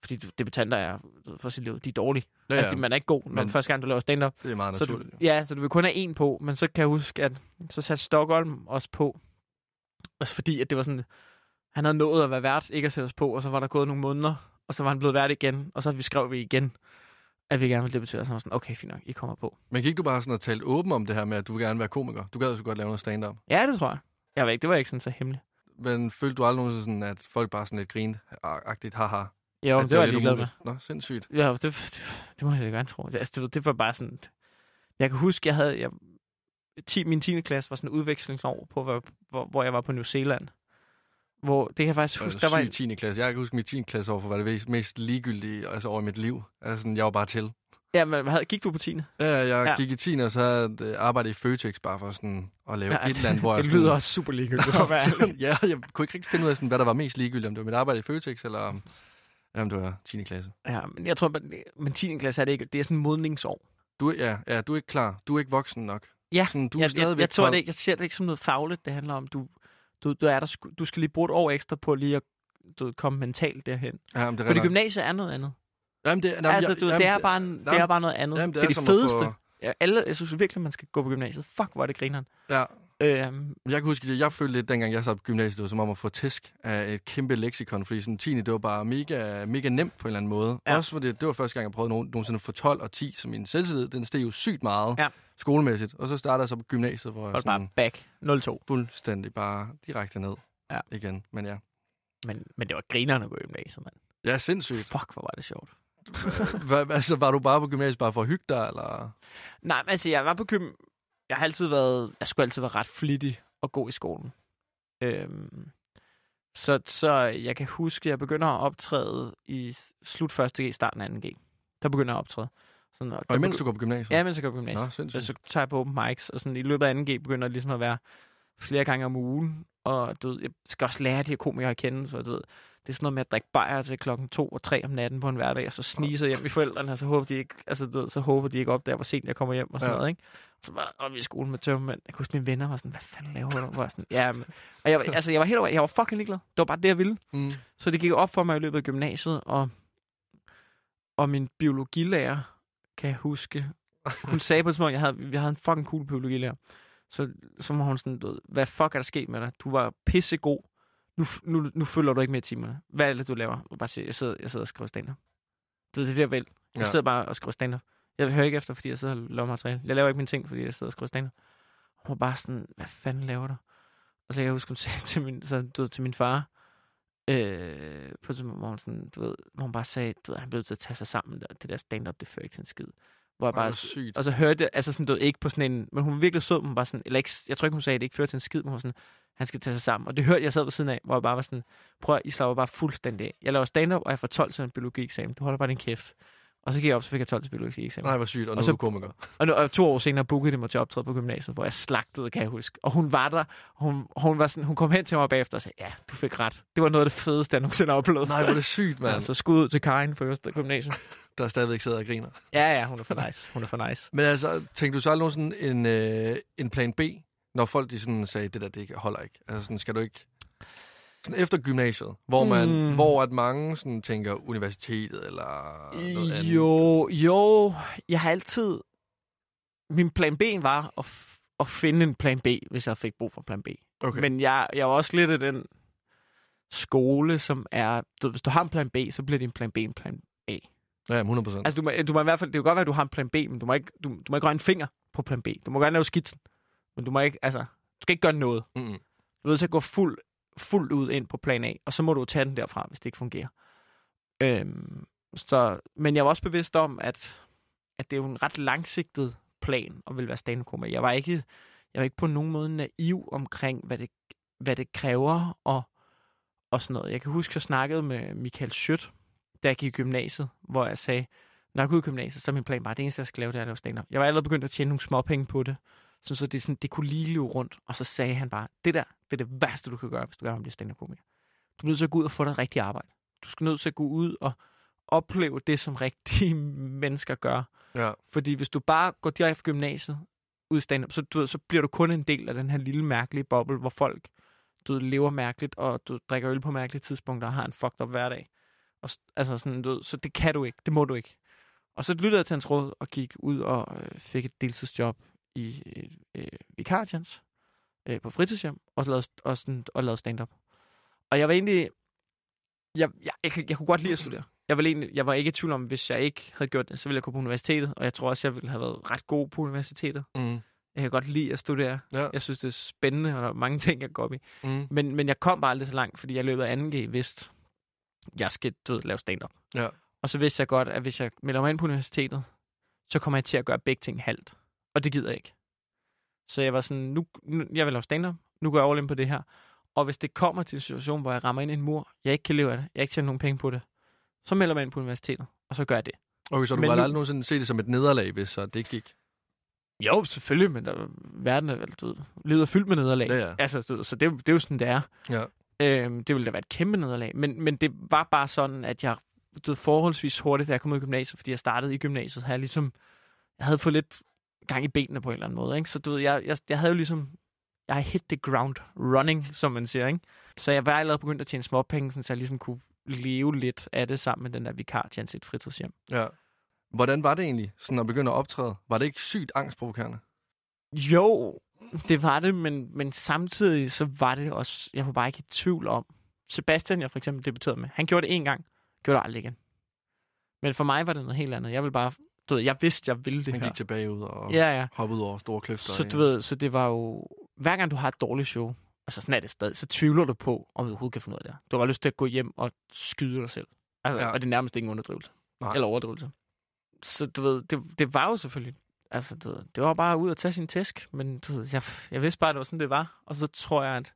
Fordi debutanter er, for sit liv, de er dårlige. Ja, Ja. Altså, man er ikke god, når Men- første gang, du laver stand-up. Det er meget Så du, naturligt. ja, så du vil kun have en på, men så kan jeg huske, at så satte Stockholm os på. Også fordi, at det var sådan, han havde nået at være vært, ikke at sætte os på, og så var der gået nogle måneder, og så var han blevet vært igen, og så vi skrev vi igen, at vi gerne ville debutere, og så var sådan, okay, fint nok, I kommer på. Men gik du bare sådan og talt åben om det her med, at du vil gerne være komiker? Du gad jo så godt lave noget stand-up. Ja, det tror jeg. Jeg ved ikke, det var ikke sådan så hemmeligt. Men følte du aldrig nogensinde sådan, at folk bare sådan lidt grinagtigt, haha? Jo, at det var jeg lidt ligeglad med. Nå, sindssygt. Ja, det, det, det må jeg gerne tro. Det, altså, det, det var bare sådan... Jeg kan huske, jeg havde... Jeg, 10, min 10. klasse var sådan en udvekslingsår, på, hvor, hvor, hvor jeg var på New Zealand. Hvor, det kan jeg faktisk Det huske, var der var en, 10. klasse. Jeg kan huske mit 10. klasse år for, hvad det mest- ligegyldige altså over i mit liv. Altså, sådan, jeg var bare til. Ja, men hvad havde, gik du på 10. Ja, jeg Ja. gik i 10. og så havde jeg øh, arbejdet i Føtex bare for sådan at lave ja, et eller andet, hvor jeg det lyder også super ligegyldigt for at ærlig. ja, jeg kunne ikke rigtig finde ud af, sådan, hvad der var mest ligegyldigt. Om det var mit arbejde i Føtex, eller om, om det var 10. klasse. Ja, men jeg tror, men, men 10. klasse er det ikke. Det er sådan en modningsår. Du, er- ja, ja, du er ikke klar. Du er ikke voksen nok. Ja, Sådan, du er jeg, jeg, stadigvæk jeg, tror kold. det ikke, jeg ser det ikke som noget fagligt, det handler om. Du, du, du, er der, du skal lige bruge et år ekstra på lige at du, komme mentalt derhen. Ja, men det er Fordi gymnasiet er noget andet. Jamen, det, jamen, altså, jeg- du, jamen, det, er bare en, det er jamen, bare noget andet. jamen, det, er det at få- fedeste. Ja, alle, jeg synes virkelig, man skal gå på gymnasiet. Fuck, hvor er det grineren. Ja, Øhm, jeg kan huske, at jeg følte lidt, dengang jeg sad på gymnasiet, det var som om at få tæsk af et kæmpe leksikon, fordi sådan 10. det var bare mega, mega nemt på en eller anden måde. Ja. Også fordi det var første gang, jeg prøvede nogen, nogensinde at få 12 og 10, så min selvtillid, den steg jo sygt meget Ja. skolemæssigt. Og så startede jeg så på gymnasiet, hvor jeg og bare sådan back 0-2. fuldstændig bare direkte ned Ja. igen. Men ja, Men, men det var grineren at gå i gymnasiet, mand. ja sindssygt. Fuck, hvor var det sjovt. Hvad, altså, var du bare på gymnasiet bare for at hygge dig, eller? Nej, men altså, jeg var på gym... Jeg har altid været... Jeg skulle altid være ret flittig og god i skolen. Øhm, så, så jeg kan huske, at jeg begynder at optræde i slut 1. G, starten 2. G. Der begynder jeg at optræde. Sådan, og Og imens du går på gymnasiet? Ja, mens jeg går på gymnasiet. Nå, sindssygt. Så, så tager jeg på open mics, og sådan, i løbet af 2. G begynder det ligesom at være flere gange om ugen. Og du ved, jeg skal også lære de her komikere at kende, så du ved, det er sådan noget med at drikke bajer til klokken 2 og 3 om natten på en hverdag, og så snige sig hjem i forældrene, og så håber de ikke, altså, du ved, så håber de ikke op der, hvor sent jeg kommer hjem og sådan Ja. noget, ikke? Så var og vi i skole med tømmermænd. Jeg kunne huske, mine venner var sådan, hvad fanden laver du? Jeg Var sådan, ja, men, og jeg, altså, jeg var helt over, jeg var fucking ligeglad. Det var bare det, jeg ville. Mm. Så det gik op for mig i løbet af gymnasiet, og, og min biologilærer, kan jeg huske, hun sagde på et tidspunkt, jeg havde, vi havde en fucking cool biologilærer. Så, så var hun sådan, du ved, hvad fuck er der sket med dig? Du var pissegod. Nu, nu, nu følger du ikke med i timerne. Hvad er det, du laver? Jeg bare siger, jeg sidder, jeg sidder og skriver stand Det er det, jeg vil. Jeg Ja. sidder bare og skriver stand Jeg hører ikke efter, fordi jeg sidder og laver materiale. Jeg laver ikke mine ting, fordi jeg sidder og skriver stand Hun var bare sådan, hvad fanden laver du? Og så jeg huske, hun sagde til min, så, du ved, til min far, øh, på et tidspunkt, hvor hun, sådan, du ved, hvor hun bare sagde, du ved, han blev nødt til at tage sig sammen. Der, det der stand-up, det fører ikke til en skid. Hvor jeg Bare sygt. og så hørte jeg, altså sådan, du ikke på sådan en, men hun var virkelig sød, hun var sådan, eller ikke, jeg tror ikke, hun sagde, at det ikke fører til en skid, men hun var sådan, han skal tage sig sammen. Og det hørte jeg sad ved siden af, hvor jeg bare var sådan, prøv at, I slapper bare fuldstændig af. Jeg laver stand-up, og jeg får 12 til en biologi-eksamen. Du holder bare din kæft. Og så gik jeg op, så fik jeg 12 til biologi-eksamen. Nej, hvor sygt, og nu Og så- er du komiker. Og, nu, og to år senere bookede de mig til optræde på gymnasiet, hvor jeg slagtede, kan jeg huske. Og hun var der, hun, hun, var sådan, hun kom hen til mig bagefter og sagde, ja, du fik ret. Det var noget af det fedeste, jeg nogensinde har oplevet. Nej, hvor er det sygt, mand. Ja, så skud ud til Karin for Ørsted Gymnasium. Der stadigvæk sidder og griner. Ja, ja, hun er for nice. Hun er for nice. Men altså, tænkte du så aldrig nogensinde en, øh, en plan B, når folk de sådan sagde, det der, det holder ikke? Altså sådan, skal du ikke... Sådan efter gymnasiet, hvor man, Mm. mm. hvor at mange sådan tænker universitetet eller noget andet. Jo, jo, jeg har altid... Min plan B var at, f- at finde en plan B, hvis jeg fik brug for plan B. Okay. Men jeg, jeg var også lidt af den skole, som er... Du, hvis du har en plan B, så bliver din plan B en plan A. Ja, 100 procent. Altså, du må, du må i hvert fald... Det kan godt være, at du har en plan B, men du må ikke, du, du må ikke røre en finger på plan B. Du må gerne lave skitsen, men du må ikke... Altså, du skal ikke gøre noget. Mm-hmm. Du er nødt til at gå fuld, fuldt ud ind på plan A, og så må du tage den derfra, hvis det ikke fungerer. Øhm, så, men jeg var også bevidst om, at, at det er jo en ret langsigtet plan at vil være stand Jeg var ikke, jeg var ikke på nogen måde naiv omkring, hvad det, hvad det kræver og, og sådan noget. Jeg kan huske, at jeg snakkede med Michael Schødt, da jeg gik i gymnasiet, hvor jeg sagde, når jeg går ud i gymnasiet, så er min plan bare, det eneste, jeg skal lave, det er at lave stand Jeg var allerede begyndt at tjene nogle småpenge på det, så, så det, sådan, det kunne lige løbe rundt. Og så sagde han bare, det der, det er det værste, du kan gøre, hvis du gerne vil blive stand-up-komiker. Du er nødt til at gå ud og få dig et rigtigt arbejde. Du skal nødt til at gå ud og opleve det, som rigtige mennesker gør. Ja. Fordi hvis du bare går direkte fra gymnasiet ud stand så, du ved, så bliver du kun en del af den her lille mærkelige boble, hvor folk du ved, lever mærkeligt, og du drikker øl på mærkelige tidspunkter og har en fucked up hverdag. Og, altså sådan, du ved, så det kan du ikke. Det må du ikke. Og så lyttede jeg til hans råd og gik ud og øh, fik et deltidsjob i øh, vikartjans øh, på fritidshjem og lavede, og, sådan, og lavede stand-up. Og jeg var egentlig... Jeg, jeg, jeg, jeg kunne godt lide at studere. Jeg var, egentlig, jeg var ikke i tvivl om, hvis jeg ikke havde gjort det, så ville jeg gå på universitetet, og jeg tror også, jeg ville have været ret god på universitetet. Mm. Jeg kan godt lide at studere. Ja. Jeg synes, det er spændende, og der er mange ting, jeg går op i. Mm. Men, men jeg kom bare aldrig så langt, fordi jeg i løbet af 2G vidste, jeg skal du ved, lave stand-up. Ja. Og så vidste jeg godt, at hvis jeg melder mig ind på universitetet, så kommer jeg til at gøre begge ting halvt. Og det gider jeg ikke. Så jeg var sådan, nu, nu jeg vil lave stand-up, nu går jeg all in på det her. Og hvis det kommer til en situation, hvor jeg rammer ind i en mur, jeg ikke kan leve af det, jeg ikke tjener nogen penge på det, så melder mig ind på universitetet, og så gør jeg det. Okay, så du Men var nu- aldrig nogensinde se det som et nederlag, hvis så det gik? Jo, selvfølgelig, men der, verden er du ved, livet fyldt med nederlag. Ja, ja. Altså, du, ved, så det, det er jo sådan, det er. Ja. Øhm, det ville da være et kæmpe nederlag. Men, men det var bare sådan, at jeg du ved, forholdsvis hurtigt, da jeg kom ud i gymnasiet, fordi jeg startede i gymnasiet, havde jeg ligesom, jeg havde fået lidt gang i benene på en eller anden måde. Ikke? Så du ved, jeg, jeg, jeg havde jo ligesom, jeg hit the ground running, som man siger. Ikke? Så jeg var allerede begyndt at tjene småpenge, så jeg ligesom kunne leve lidt af det sammen med den der vikar til sit fritidshjem. Ja. Hvordan var det egentlig, sådan at begynde at optræde? Var det ikke sygt angstprovokerende? Jo, det var det, men, men samtidig så var det også, jeg var bare ikke i tvivl om. Sebastian, jeg for eksempel debuterede med, han gjorde det en gang, gjorde det aldrig igen. Men for mig var det noget helt andet. Jeg ville bare, du ved, jeg vidste, jeg ville det Han her. gik tilbage ud og Ja, ja. hoppede ud over store kløfter. Så du ved, så det var jo, hver gang du har et dårligt show, altså sådan er det stadig, så tvivler du på, om du overhovedet kan få noget af det. Du har bare lyst til at gå hjem og skyde dig selv. Altså, Ja. ja. Og det er nærmest ingen underdrivelse. Nej. Eller overdrivelse. Så du ved, det, det var jo selvfølgelig, altså du ved, det var bare ud at tage sin tæsk, men du ved, jeg, jeg vidste bare, at det var sådan, det var. Og så tror jeg, at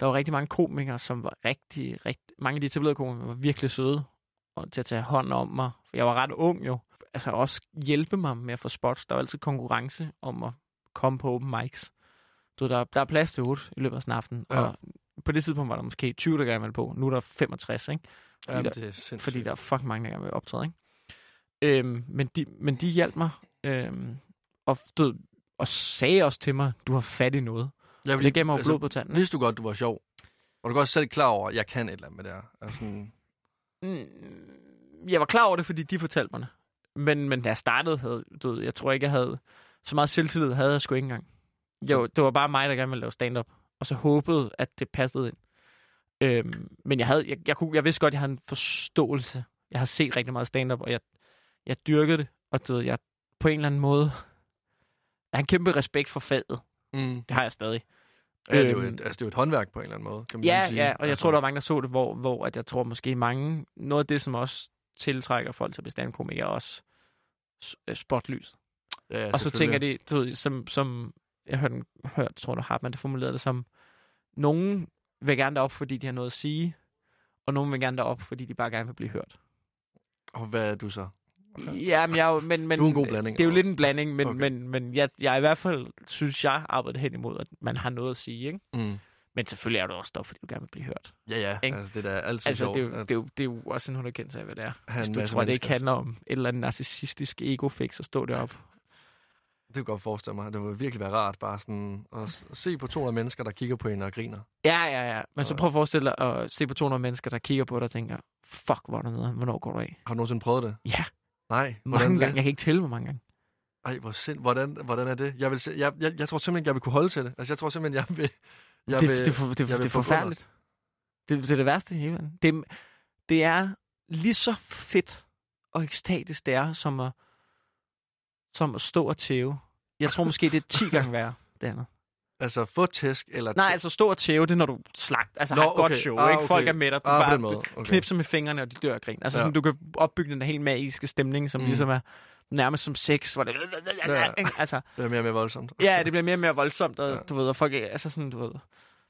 der var rigtig mange komikere, som var rigtig, rigtig, mange af de etablerede komikere var virkelig søde og til at tage hånd om mig. For jeg var ret ung jo. Altså også hjælpe mig med at få spots. Der var altid konkurrence om at komme på open mics. Du der, der er plads til 8 i løbet af sådan en aften. Ja. Ja. Og på det tidspunkt var der måske 20, der gerne ville på. Nu er der 65, ikke? Jamen, der- det er sindssygt. Fordi der er fucking mange, der gerne vil optræde, ikke? Øhm, men, de, men de hjalp mig. Øhm, og, ved, og sagde også til mig, du har fat i noget. jeg Det gav mig jo blod på tanden. Vidste du godt, du var sjov? Var du godt selv klar over, at jeg kan et eller andet med det her? Altså, sådan, Mm, jeg var klar over det, fordi de fortalte mig det. Men, men da jeg startede, havde, du ved, jeg tror ikke, jeg havde så meget selvtillid, havde jeg sgu ikke engang. Var- det var bare mig, der gerne ville lave stand-up. Og så håbede, at det passede ind. Øhm, men jeg, havde, jeg, jeg, kunne, jeg vidste godt, at jeg havde en forståelse. Jeg har set rigtig meget stand-up, og jeg, jeg dyrkede det. Og du ved, jeg på en eller anden måde... Jeg har en kæmpe respekt for faget. mm. Det har jeg stadig. ja, det, er jo Øhm, et, altså, det er jo et håndværk på en eller anden måde, kan man Ja, sige. ja, og jeg altså, tror, der var mange, der så det, hvor, hvor at jeg tror måske mange... Noget af det, som også tiltrækker folk til er også øh, spotlys. ja, og så tænker de, du ved, som, som jeg hørte, hørt, tror du, Hartmann, der formulerede det som, nogen vil gerne derop, fordi de har noget at sige, og nogen vil gerne derop, fordi de bare gerne vil blive hørt. Og hvad er du så? Ja, men jeg men, men, Du er en god blanding. Det er jo lidt en blanding, men, okay. men, men jeg, jeg i hvert fald synes, jeg arbejder hen imod, at man har noget at sige, ikke? Mm. Men selvfølgelig er du også derop, fordi du gerne vil blive hørt. Ja, ja, Ikke? altså det der er altid Altså, sjovt. det er, jo, at det, er jo, det er jo også en underkendelse af, hvad det er. Hvis du tror, det ikke handler om et eller andet narcissistisk ego-fix at stå deroppe. Det kan jeg godt forestille mig. Det må virkelig være rart bare sådan at se på 200 mennesker, der kigger på en og griner. Ja, ja, ja. Men så prøv at forestille dig at se på 200 mennesker, der kigger på dig og tænker, fuck, hvor er der noget. Hvornår går du af? Har du nogensinde prøvet det? Ja, Nej. mange gange. det? Jeg kan ikke tælle, hvor mange gange. Ej, hvor sind... hvordan, hvordan er det? Jeg, vil se... jeg, jeg, jeg tror simpelthen, jeg vil kunne holde til det. Altså, jeg tror simpelthen, jeg vil... Jeg det, vil... det, er for- det, jeg det, det er forfærdeligt. Det, det er det værste i hele verden. Det, det er lige så fedt og ekstatisk, det er, som at, som at stå og tæve. Jeg tror måske, det er 10 gange værre, det andet. Altså, få tæsk, eller... Nej, altså stå og tæve, det er, når du slagt. Altså Nå, har et godt okay. show, Ah, ikke? Folk okay. er med dig. Du Ah, bare. Okay. knipser med fingrene, og de dør af grin. Altså Ja. sådan, du kan opbygge den der helt magiske stemning, som mm. ligesom er nærmest som sex, hvor det... Ja. Altså, Det er mere og mere voldsomt. ja, det bliver mere og mere voldsomt, og Ja. du ved, og folk, er- altså sådan, du ved,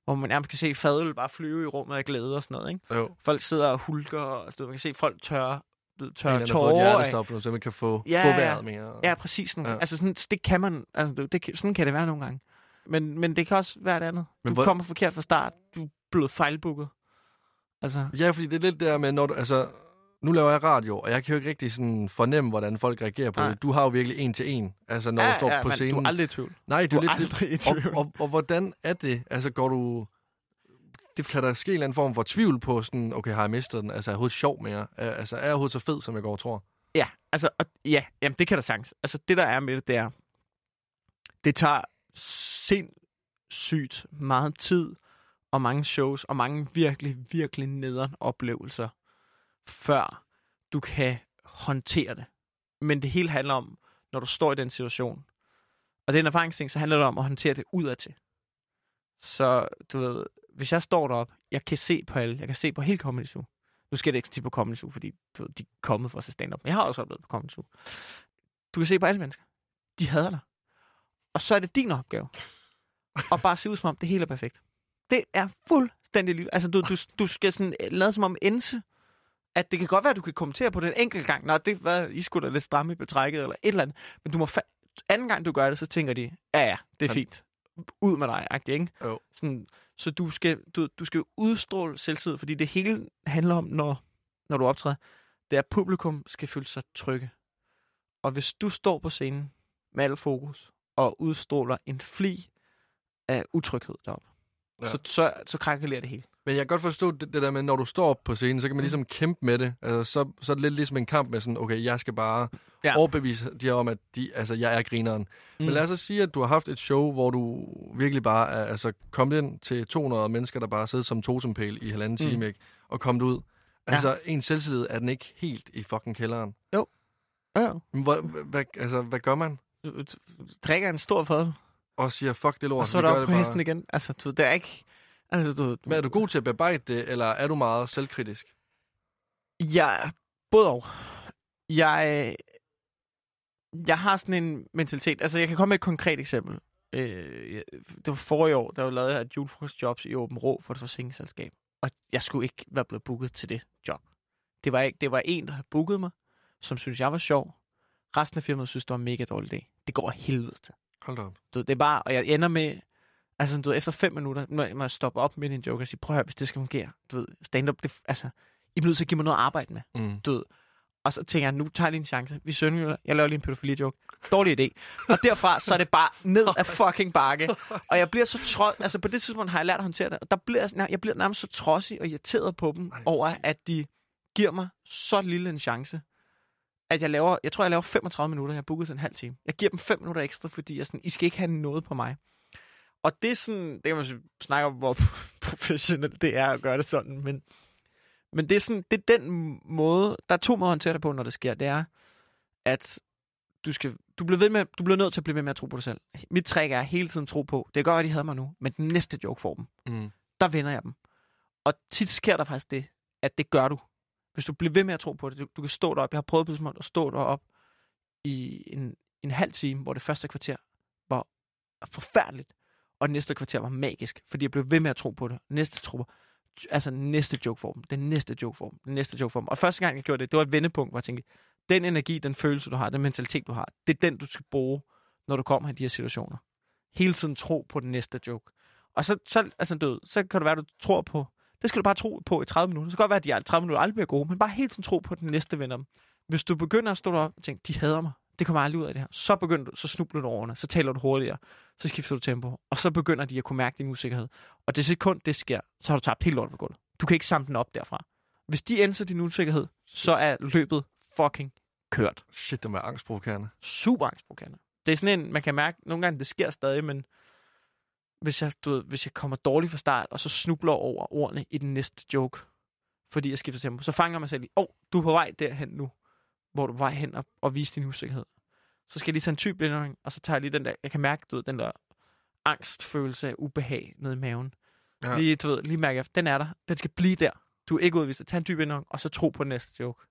hvor man nærmest kan se fadøl bare flyve i rummet af glæde og sådan noget, ikke? Jo. Folk sidder og hulker, og du ved, man kan se folk tørre, En tørre eller tårer af. hjertestop, så man kan få, Ja, få vejret mere. Ja, præcis. Sådan. Ja. Altså sådan, det kan man, altså, det, sådan kan det være nogle gange. Men, men det kan også være det andet. Men Du hvor- kommer forkert fra start, du er blevet fejlbooket. Altså, Ja, fordi det er lidt der med, når du, altså, nu laver jeg radio, og jeg kan jo ikke rigtig sådan fornemme, hvordan folk reagerer på Nej. det. Du har jo virkelig en til en, altså når du står på men scenen. du er aldrig i tvivl. Nej, det Du er er lidt aldrig i tvivl. Og, og, og, hvordan er det? Altså, går du... Det, kan der ske en eller anden form for tvivl på sådan, okay, har jeg mistet den? Altså, er jeg overhovedet sjov mere? Er, altså, er jeg overhovedet så fed, som jeg går og tror? Ja, altså, og, ja, jamen, det kan der sagtens. Altså, det der er med det, det er, det tager sindssygt meget tid, og mange shows, og mange virkelig, virkelig nederen oplevelser, før du kan håndtere det. Men det hele handler om, når du står i den situation, og det er en erfaringsting, så handler det om at håndtere det udadtil. Så, du ved, hvis jeg står derop, jeg kan se på alle, jeg kan se på hele Comedy Zoo. Nu skal det ikke tit på Comedy Zoo, fordi du ved, de er kommet for at se stand-up. Men jeg har også oplevet på Comedy Zoo. Du kan se på alle mennesker. De hader dig. Og så er det din opgave. at bare se ud som om, det hele er perfekt. Det er fuldstændig lige. Altså, du, du, du skal sådan lade som om ense, at det kan godt være, at du kan kommentere på det en enkelt gang. Nå, det var, I skulle da lidt stramme i betrækket, eller et eller andet. Men du må fa- anden gang, du gør det, så tænker de, ja, ja, det er fint. Ud med dig, agtigt, ikke? Jo. Sådan, så du skal, du, du skal udstråle selvtid, fordi det hele handler om, når, når du optræder, det er, at publikum skal føle sig trygge. Og hvis du står på scenen, med al fokus og udstråler en fli af utryghed deroppe. Ja. Så, så, så krakelerer det hele. Men jeg kan godt forstå det, det der med, når du står op på scenen, så kan man ligesom kæmpe med det. Altså, så, så er det lidt ligesom en kamp med sådan, okay, jeg skal bare ja. Overbevise de her om, at de, altså, jeg er grineren. Mm. Men lad os så sige, at du har haft et show, hvor du virkelig bare er altså, kommet ind til 200 mennesker, der bare sidder som totempæl i halvanden Mm. time, ikke? og kommet ud. Altså, ja. en selvtillid er den ikke helt i fucking kælderen. Ja. Men Hvor, hvad, altså, hvad gør man? Du, du, drikker en stor fad, Og siger, fuck det lort, og så er du oppe på det hesten igen. Altså, du, det er ikke... Altså, du, Men er du god til at bearbejde det, eller er du meget selvkritisk? Jeg, både og. Jeg, jeg har sådan en mentalitet. Altså, jeg kan komme med et konkret eksempel. Øh, det var forrige år, der var lavet et julefrokostjobs i Åben Rå for et forsikringsselskab. Og jeg skulle ikke være blevet booket til det job. Det var, ikke, det var en, der havde booket mig, som synes jeg var sjov. Resten af firmaet synes, det var en mega dårlig idé. Det går helvedes til. Hold op. Du, det er bare, og jeg ender med, altså du ved, efter fem minutter, når jeg må stoppe op i en joke og sige, prøv at høre, hvis det skal fungere, du ved, stand-up, det, altså, I bliver nødt til at give mig noget at arbejde med, Mm. du ved. Og så tænker jeg, nu tager jeg lige en chance. Vi synger, jeg laver lige en pædofili-joke. Dårlig idé. Og derfra, så er det bare ned af fucking bakke. Og jeg bliver så tro... Altså på det tidspunkt har jeg lært at håndtere det. Og der bliver, jeg bliver nærmest så trodsig og irriteret på dem over, at de giver mig så lille en chance. At jeg laver, jeg tror, jeg laver 35 minutter. Jeg har booket til en halv time. Jeg giver dem 5 minutter ekstra, fordi jeg sådan, I skal ikke have noget på mig. Og det er sådan, det kan man snakke om, hvor professionelt det er at gøre det sådan, men, men det er sådan, det er den måde, der er to måder at håndtere det på, når det sker. Det er, at du skal, du bliver, ved med, du bliver nødt til at blive ved med at tro på dig selv. Mit trick er hele tiden tro på, det gør, at de havde mig nu, men den næste joke får dem. Mm. Der vinder jeg dem. Og tit sker der faktisk det, at det gør du. Hvis du bliver ved med at tro på det, du, du kan stå derop. Jeg har prøvet på sådan at stå derop i en, en halv time, hvor det første kvarter var forfærdeligt, og det næste kvarter var magisk, fordi jeg blev ved med at tro på det. Næste trupper, altså næste joke for dem, den næste joke for dem, den næste joke for dem. Og første gang jeg gjorde det, det var et vendepunkt, hvor jeg tænkte, den energi, den følelse, du har, den mentalitet, du har, det er den, du skal bruge, når du kommer i de her situationer. Hele tiden tro på den næste joke. Og så, så, altså, du, så kan det være, at du tror på, det skal du bare tro på i 30 minutter. Så kan det godt være, at de 30 minutter aldrig bliver gode, men bare hele tiden tro på, den næste vinder. Hvis du begynder at stå deroppe og tænke, de hader mig, det kommer aldrig ud af det her, så begynder du, så snubler du over så taler du hurtigere, så skifter du tempo, og så begynder de at kunne mærke din usikkerhed. Og det sekund, det sker, så har du tabt helt lort på gulvet. Du kan ikke samle den op derfra. Hvis de ændrer din usikkerhed, så er løbet fucking kørt. Shit, det være angstprovokerende. Super angstprovokerende. Det er sådan en, man kan mærke, nogle gange det sker stadig, men hvis jeg, du ved, hvis jeg kommer dårligt fra start, og så snubler over ordene i den næste joke, fordi jeg skifter tempo, så fanger mig selv i, åh, oh, du er på vej derhen nu, hvor du er på vej hen og, og vise din usikkerhed. Så skal jeg lige tage en typ blindring, og så tager jeg lige den der, jeg kan mærke, du ved, den der angstfølelse af ubehag nede i maven. Ja. Lige, du ved, lige mærke, den er der, den skal blive der. Du er ikke udvist. Tag en dyb indånding, og så tro på den næste joke.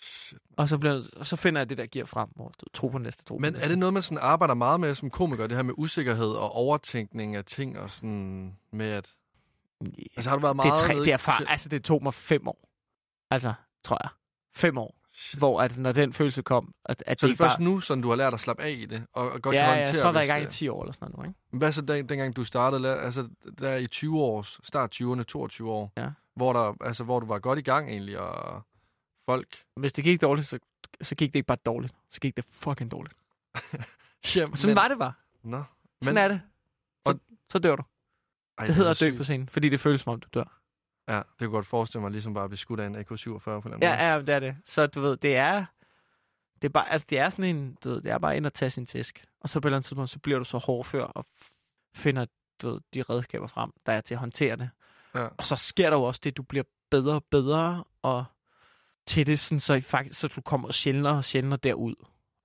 Shit. Og så, bliver, og så finder jeg det, der giver frem, hvor du tro på den næste, tro på Men den næste. er det noget, man sådan arbejder meget med som komiker, det her med usikkerhed og overtænkning af ting og sådan med at... Yeah. Altså har du været det, meget... er tre, det, er far, altså, det tog mig fem år. Altså, tror jeg. Fem år. Hvor at, når den følelse kom, at, at Så det er først bare... nu, sådan du har lært at slappe af i det, og, og godt Ja, kan ja, håndtere jeg tror, der er i gang i det- 10 år eller sådan noget nu, ikke? Hvad så den, dengang du startede, altså der i 20 års, start 20'erne, 22 år, Ja. hvor, der, altså, hvor du var godt i gang egentlig, og folk... Hvis det gik dårligt, så, så gik det ikke bare dårligt. Så gik det fucking dårligt. Jamen, Sådan var det bare. Nå. Sådan er det. Så, Og- så dør du. Ej, Det hedder er at dø sygt. på scenen, fordi det føles som om, du dør. Ja, det kunne godt forestille mig ligesom bare at blive skudt af en AK-47 på en eller anden måde. Ja, ja, det er det. Så du ved, det er... Det er, bare, altså, det er sådan en, du ved, det er bare ind og tage sin tæsk. Og så på et eller andet tidspunkt, så bliver du så hård før og finder du ved, de redskaber frem, der er til at håndtere det. Ja. Og så sker der jo også det, du bliver bedre og bedre, og til det, sådan, så, faktisk, så du kommer sjældnere og sjældnere derud.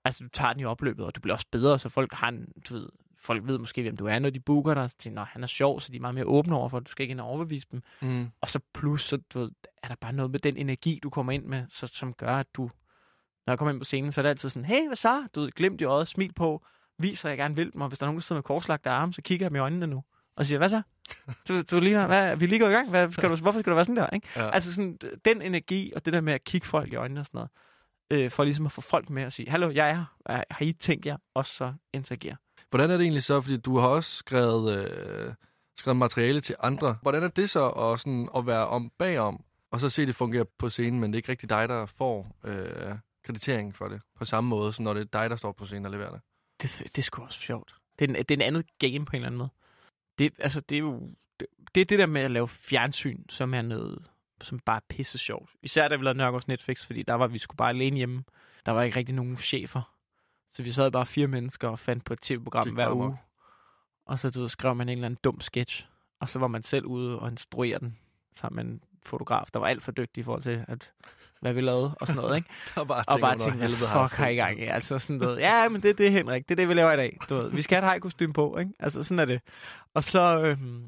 Altså, du tager den i opløbet, og du bliver også bedre, så folk har en, du ved, folk ved måske, hvem du er, når de booker dig. Så tænker, "Nå, han er sjov, så de er meget mere åbne over for, at du skal ikke ind og overbevise dem. Mm. Og så plus, så du ved, er der bare noget med den energi, du kommer ind med, så, som gør, at du, når jeg kommer ind på scenen, så er det altid sådan, hey, hvad så? Du ved, glimt i øjet, smil på, viser, at jeg gerne vil dem, og hvis der er nogen, der sidder med korslagte arme, så kigger jeg dem i øjnene nu, og siger, hvad så? Du, du ligner, hvad, vi er lige gået i gang, hvad, skal du, hvorfor skal du være sådan der? Ikke? Ja. Altså sådan, den energi, og det der med at kigge folk i øjnene og sådan noget, øh, for ligesom at få folk med og sige, hallo, jeg er her, Er- har I tænkt jer, og så interagere. Hvordan er det egentlig så, fordi du har også skrevet, øh, skrevet materiale til andre. Hvordan er det så at, sådan, at være om bagom, og så se det fungere på scenen, men det er ikke rigtig dig, der får øh, kreditering for det, på samme måde, som når det er dig, der står på scenen og leverer det? det, det er sgu også sjovt. Det er, en, det er en andet game på en eller anden måde. Det, altså, det er jo det, det er det der med at lave fjernsyn, som er noget, som bare er pisse sjovt. Især da vi lavede Nørgaards Netflix, fordi der var vi sgu bare alene hjemme. Der var ikke rigtig nogen chefer. Så vi sad bare fire mennesker og fandt på et tv-program hver uge. Og så du ved, skrev man en eller anden dum sketch. Og så var man selv ude og instruere den sammen med en fotograf, der var alt for dygtig i forhold til, at, hvad vi lavede og sådan noget, ikke? Og bare og bare "Hvornår tænke, hvad helvede har fuck har I fået?" gang i? Altså sådan noget. Ja, men det er det, Henrik. Det er det, vi laver i dag. Du ved. Vi skal have et hejkostyme på, ikke? Altså sådan er det. Og så... Øhm,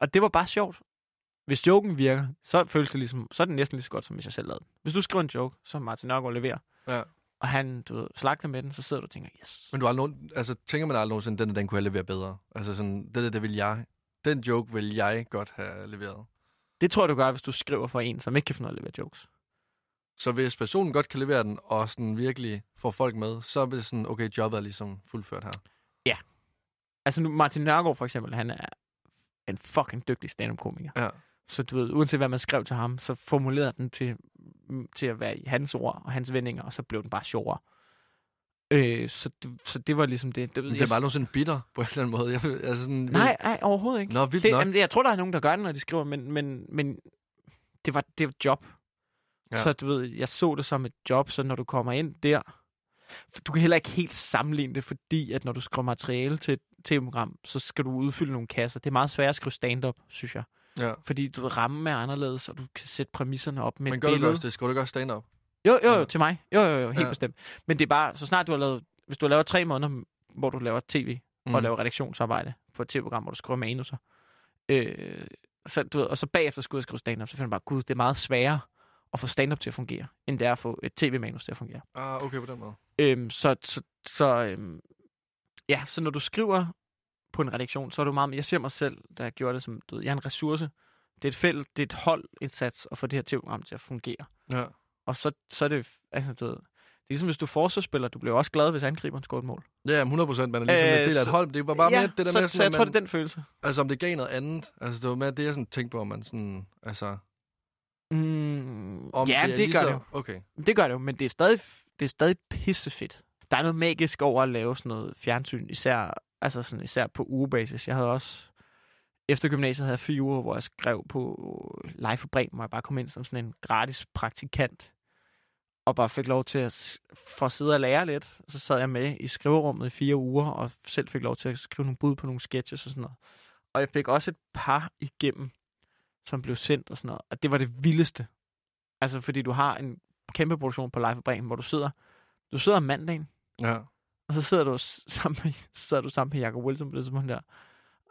og det var bare sjovt. Hvis joken virker, så føles det ligesom, så er det næsten lige så godt, som hvis jeg selv lavede. Hvis du skriver en joke, som Martin Nørgaard leverer, Ja. Og han, du ved, slagter med den, så sidder du og tænker, yes. Men du har aldrig, altså, tænker man aldrig nogensinde, den, den kunne jeg levere bedre? Altså sådan, det der, det vil jeg, den joke vil jeg godt have leveret. Det tror jeg, du gør, hvis du skriver for en, som ikke kan finde af at levere jokes. Så hvis personen godt kan levere den, og sådan virkelig får folk med, så er det sådan, okay, jobbet er ligesom fuldført her. Altså nu, Martin Nørgaard for eksempel, han er en fucking dygtig stand-up-komiker. Ja. Så du ved, uanset hvad man skrev til ham, så formulerede den til, til at være i hans ord og hans vendinger, og så blev den bare sjovere. Øh, så, det, så det var ligesom det. det, ved det er bare nogensinde bitter på en eller anden måde. Jeg, altså sådan, Nej, nej, overhovedet ikke. Nå, vildt Det, nok. jamen, jeg tror, der er nogen, der gør det, når de skriver, men, men, men det var det var job. Ja. Så du ved, jeg så det som et job, så når du kommer ind der, du kan heller ikke helt sammenligne det, fordi at når du skriver materiale til et tv-program, så skal du udfylde nogle kasser. Det er meget svært at skrive stand-up, synes jeg. Ja. Fordi du ved, rammen er anderledes, og du kan sætte præmisserne op med Men gør du billede. også det? Skal du ikke også stand-up? Jo, jo, Ja. jo, til mig. Jo, jo, jo, helt Ja. bestemt. Men det er bare, så snart du har lavet, hvis du har lavet tre måneder, hvor du laver tv, mm. og laver redaktionsarbejde på et tv-program, hvor du skriver manuser, øh, så, du ved, og så bagefter du ud og skrive stand-up, så finder du bare, gud, det er meget sværere at få stand-up til at fungere, end det er at få et tv-manus til at fungere. Ah, okay, på den måde. Øhm, så, så, så øhm, ja, så når du skriver på en redaktion, så er du meget, jeg ser mig selv, jeg gjorde det som, du ved, jeg er en ressource. Det er et felt, det er et holdindsats at få det her tv-program til at fungere. Ja. Og så, så er det, altså, du ved, det er ligesom hvis du er forsvarsspiller, du bliver også glad, hvis angriberen scorer et mål. Ja, jamen, 100 procent. Man er ligesom Øh, en del af et så- hold. Det var bare ja, mere det der så, med, så sådan, jeg at tror, man, det er den følelse. altså om det gav noget andet. Altså det var mere det, jeg sådan tænkte på, om man sådan, altså... Mm, Om ja, det, det, det lige gør så, det jo. Okay. Det gør det jo, men det er stadig, det er stadig pissefedt. Der er noget magisk over at lave sådan noget fjernsyn, især, altså sådan, især på ugebasis. Jeg havde også, efter gymnasiet havde jeg fire uger, hvor jeg skrev på Live for Bremen, hvor jeg bare kom ind som sådan en gratis praktikant, og bare fik lov til at, for at sidde og lære lidt. Så sad jeg med i skriverummet i fire uger, og selv fik lov til at skrive nogle bud på nogle sketches og sådan noget. Og jeg fik også et par igennem, som blev sendt og sådan noget. Og det var det vildeste. Altså, fordi du har en kæmpe produktion på Live for Bremen, hvor du sidder, du sidder om mandagen, Ja og så sidder du sammen med, så sidder du sammen med Jacob Wilson på det tidspunkt der.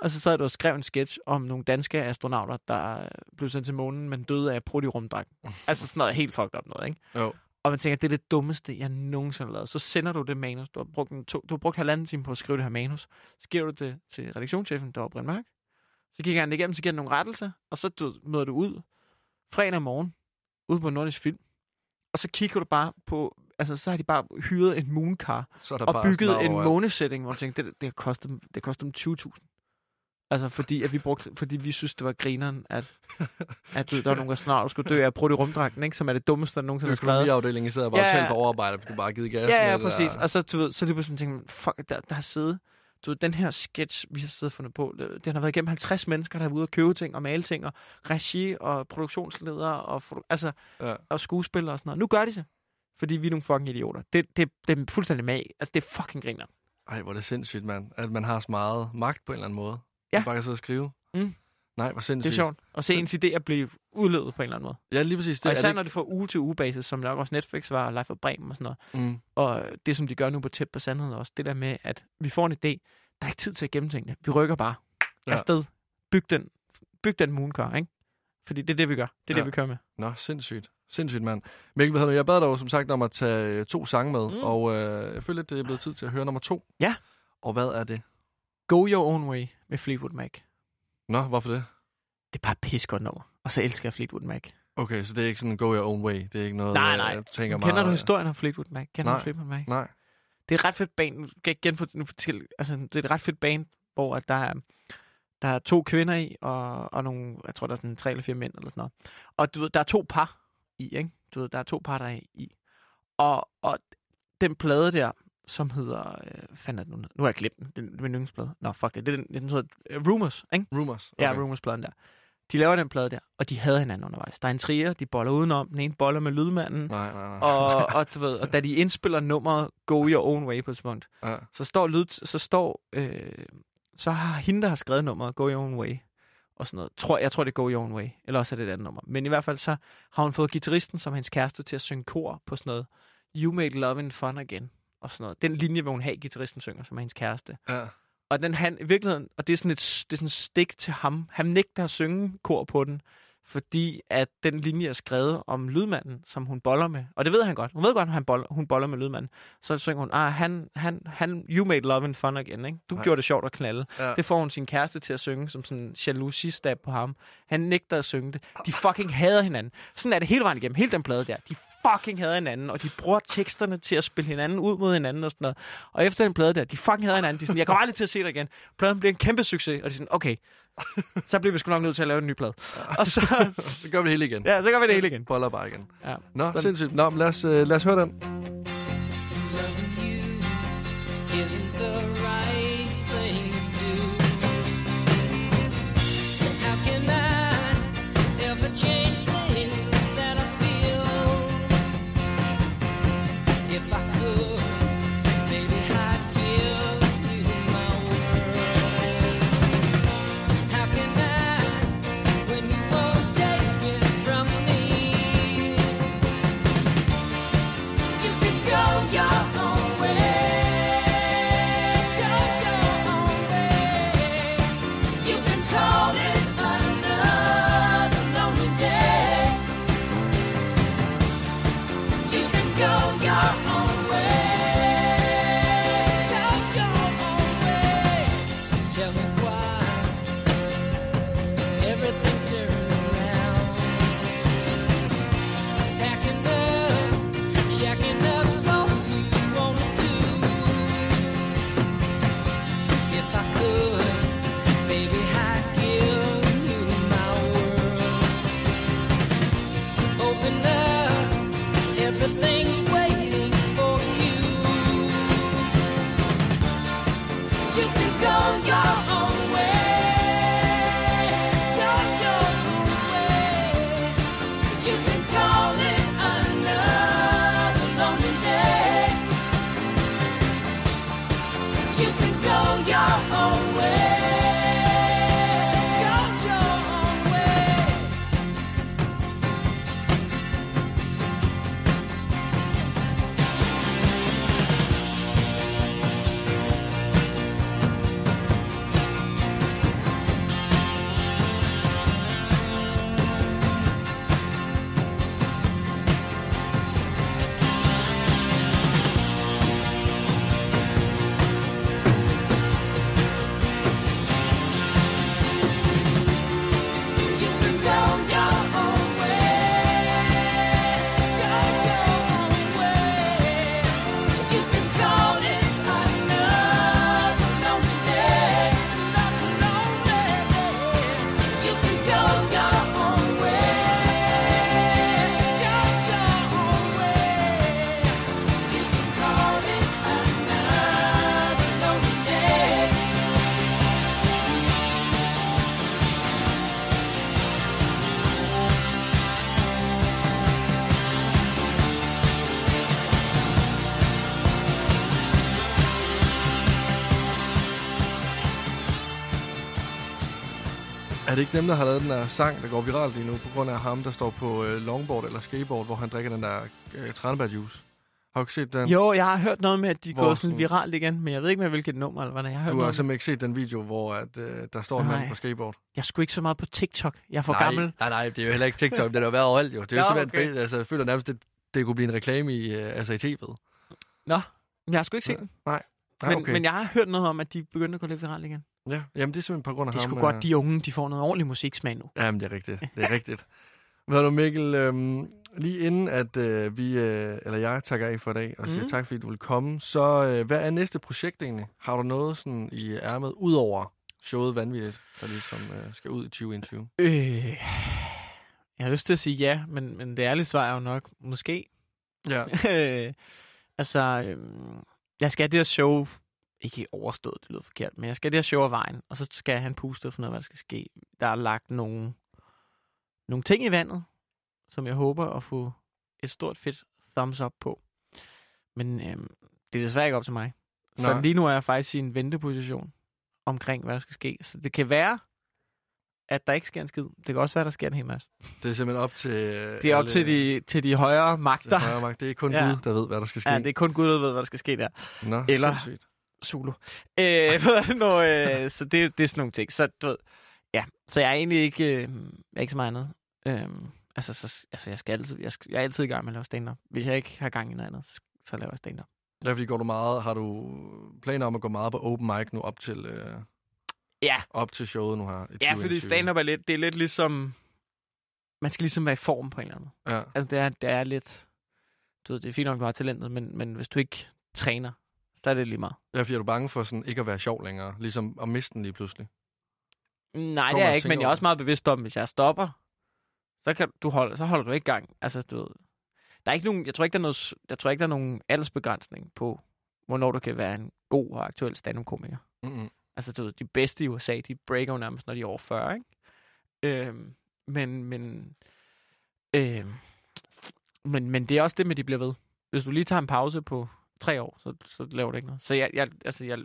Og så sad du og skrev en sketch om nogle danske astronauter, der blev sendt til månen, men døde af rumdragten. altså sådan noget helt fucked up noget, ikke? Jo. Og man tænker, det er det dummeste, jeg nogensinde har lavet. Så sender du det manus. Du har brugt, en to, du har brugt halvanden time på at skrive det her manus. Så giver du det til redaktionschefen, der var Brind Mørk. Så kigger han det igennem, så giver han nogle rettelser. Og så du, møder du ud fredag morgen ude på Nordisk Film. Og så kigger du bare på... Altså, så har de bare hyret en mooncar Så er der og bare bygget en overalt. månesætning, hvor du tænker, det, det kostede, dem- det kostede dem 20.000. Altså, fordi, at vi brugte, fordi vi synes, det var grineren, at, at du, der var nogen, der snart skulle dø af bruge i rumdragten, ikke? som er det dummeste, der nogensinde har skrevet. Økonomiafdelingen sidder bare Ja, og ja. taler på overarbejde, fordi du bare har givet gas. Ja, ja, præcis. Og så, du ved, så lige pludselig tænker man, fuck, der, der har siddet, du ved, den her sketch, vi har siddet og fundet på, den har været igennem 50 mennesker, der har været ude og købe ting og male ting, og regi og produktionsledere og, altså, Ja. og skuespillere og sådan noget. Nu gør de det, fordi vi er nogle fucking idioter. Det, det, det er fuldstændig mag. Altså, det er fucking griner. Ej, hvor er det sindssygt, mand. At man har så meget magt på en eller anden måde. Ja. Man bare kan sidde og skrive. Mm. Nej, hvor sindssygt. Det er sjovt at se ens idéer blive udlevet på en eller anden måde. Ja, lige præcis. Det, Det, og især er når det får uge til uge basis, som nok også Netflix var, og Life of Bremen og sådan noget. det... mm. Og det, som de gør nu på Tæt på Sandheden også, det der med, at vi får en idé, der er ikke tid til at gennemtænke det. Vi rykker bare Ja. ja. afsted. Byg den, byg den mooncar, ikke? Fordi det er det, vi gør. Det er Ja. det, vi kører med. Nå, sindssygt. Sindssygt, mand. Mikkel, hvad? Jeg bad dig jo som sagt om at tage øh, to sange med, mm. Og øh, jeg føler, at det er blevet tid til at høre nummer to. Ja. Og hvad er det? Go Your Own Way med Fleetwood Mac. Nå, hvorfor det? Det er bare et pis godt nummer. Og så elsker jeg Fleetwood Mac. Okay, så det er ikke sådan go your own way. Det er ikke noget, Nej, øh, nej. jeg tænker Kender meget... du historien om Fleetwood Mac? Kender Nej. du Fleetwood Mac? Nej. Det er et ret fedt band. Jeg igen fortælle, altså, det er et ret fedt band, hvor at der er, der er to kvinder i, og, og nogle, jeg tror, der er sådan tre eller fire mænd, eller sådan noget. Og du ved, der er to par i, ikke? Du ved, der er to par, der er i. Og, og den plade der, som hedder... Øh, fanden er det nu? Nu har jeg glemt den. Er min yndlingsplade. Nå, fuck det. Det er den, den hedder uh, Rumors, ikke? Rumors. Okay. Ja, Rumors-pladen der. De laver den plade der, og de havde hinanden undervejs. Der er en trier, de boller udenom. Den ene boller med lydmanden. Nej, nej, nej. og, og, du ved, og da de indspiller nummeret Go Your Own Way på et punkt, Ja. så står lyd, så står, øh, så har hende, der har skrevet nummeret Go Your Own Way, og sådan noget. Tror, jeg tror, det er Go Your Own Way, eller også er det et andet nummer. Men i hvert fald så har hun fået gitarristen som hendes kæreste til at synge kor på sådan noget You Made Love and Fun Again, og sådan noget. Den linje vil hun have, gitarristen synger, som er hendes kæreste. Ja. Og den han, i virkeligheden, og det er sådan et, det er sådan et stik til ham. Han nægter at synge kor på den, fordi at den linje er skrevet om lydmanden, som hun boller med. Og det ved han godt. Hun ved godt, at han boller, hun boller med lydmanden. Så synger hun, ah, han, han, han, you made love and fun again, ikke? Du Nej. gjorde det sjovt at knalde. Ja. Det får hun sin kæreste til at synge, som sådan en jalousi-stab på ham. Han nægter at synge det. De fucking hader hinanden. Sådan er det hele vejen igennem. Hele den plade der. De fucking hader hinanden, og de bruger teksterne til at spille hinanden ud mod hinanden og sådan noget. Og efter den plade der, de fucking hader hinanden. De er sådan, jeg kommer aldrig til at se dig igen. Pladen bliver en kæmpe succes, og de er sådan, okay, så bliver vi sgu nok nødt til at lave en ny plade. Og så, Så gør vi det hele igen. ja, så gør vi det hele igen. Boller bare igen. Ja. Nå, Den- sindssygt. Nå, lad os, øh, lad os høre den. You det ikke dem, der har lavet den der sang, der går viralt lige nu, på grund af ham, der står på øh, longboard eller skateboard, hvor han drikker den der øh, tranebærjuice? Har du ikke set den? Jo, jeg har hørt noget med, at de Hvor går sådan viralt igen, men jeg ved ikke med, hvilket nummer eller hvad det er. Jeg har, hørt Du har simpelthen ikke set den video, hvor at, øh, der står en mand Nej. på skateboard? Jeg skulle ikke så meget på TikTok. Jeg er for nej, gammel. Nej, nej, det er jo heller ikke TikTok. Den har jo været overalt jo. Det er jo Nå, simpelthen, okay. altså, jeg føler nærmest, det, det kunne blive en reklame i, øh, altså i tv'et. Nå, men jeg har sgu ikke set den. Nej, Men, okay. men jeg har hørt noget om, at de begynder at gå lidt viralt igen. Ja, jamen det er simpelthen på grund af Det ham. sgu øh, godt, de unge, de får noget ordentlig musiksmag nu. Jamen, det er rigtigt. Det er rigtigt. Ved du, Mikkel, øhm, lige inden at øh, vi, øh, eller jeg takker af for i dag, og siger Mhm. tak, fordi du vil komme, så øh, hvad er næste projekt egentlig? Har du noget sådan i ærmet, udover showet Vanvittigt, der ligesom øh, skal ud i 2021? Øh, jeg har lyst til at sige ja, men, men det ærlige svar er jo nok måske. Ja. altså, øhm, jeg skal have det her show, ikke overstået, det lyder forkert, men jeg skal det show af vejen, og så skal en puste for noget, hvad der skal ske. Der er lagt nogle, nogle ting i vandet, som jeg håber at få et stort fedt thumbs up på. Men øhm, det er desværre ikke op til mig. Så Nej. lige nu er jeg faktisk i en venteposition omkring, hvad der skal ske. Så det kan være, at der ikke sker en skid. Det kan også være, der sker en hel masse. Det er simpelthen op til... Det er op til de, til de højere magter. til højre magt. Det er kun Ja. Gud, der ved, hvad der skal ske. Ja, det er kun Gud, der ved, hvad der skal ske der. Nå, eller- sindssygt. Zulu. Øh, nu, øh, så det, det er sådan nogle ting. Så, du ved, ja, så jeg er egentlig ikke, øh, jeg er ikke så meget andet. Øh, altså, så, altså, jeg, skal altid, jeg, skal, jeg er altid i gang med at lave stand-up. Hvis jeg ikke har gang i noget andet, så, så laver jeg stand-up. Ja, fordi går du meget... Har du planer om at gå meget på open mic nu op til, øh, Ja, op til showet nu her? Ja 2021? fordi stand-up er lidt, det er lidt ligesom, man skal ligesom være i form på en eller anden måde. Ja. Altså, det er, det er lidt, du ved, det er fint nok, du har talentet, men, men hvis du ikke træner, så er det lige meget. ja, fordi er du bange for sådan ikke at være sjov længere? Ligesom at miste den lige pludselig? Nej, det er jeg ikke, men jeg er også meget bevidst om, hvis jeg stopper, så, kan du holde, så holder du ikke gang. Altså, du ved, der er ikke nogen, jeg tror ikke, der er, noget, jeg tror ikke, der er nogen aldersbegrænsning på, hvornår du kan være en god og aktuel stand-up-komiker. Mm-hmm. Altså, du ved, de bedste i USA, de breaker jo nærmest, når de er over 40, ikke? Øhm, men, men, øhm, men, men det er også det med, at de bliver ved. Hvis du lige tager en pause på tre år, så, så laver du ikke noget. Så jeg, jeg, altså, jeg,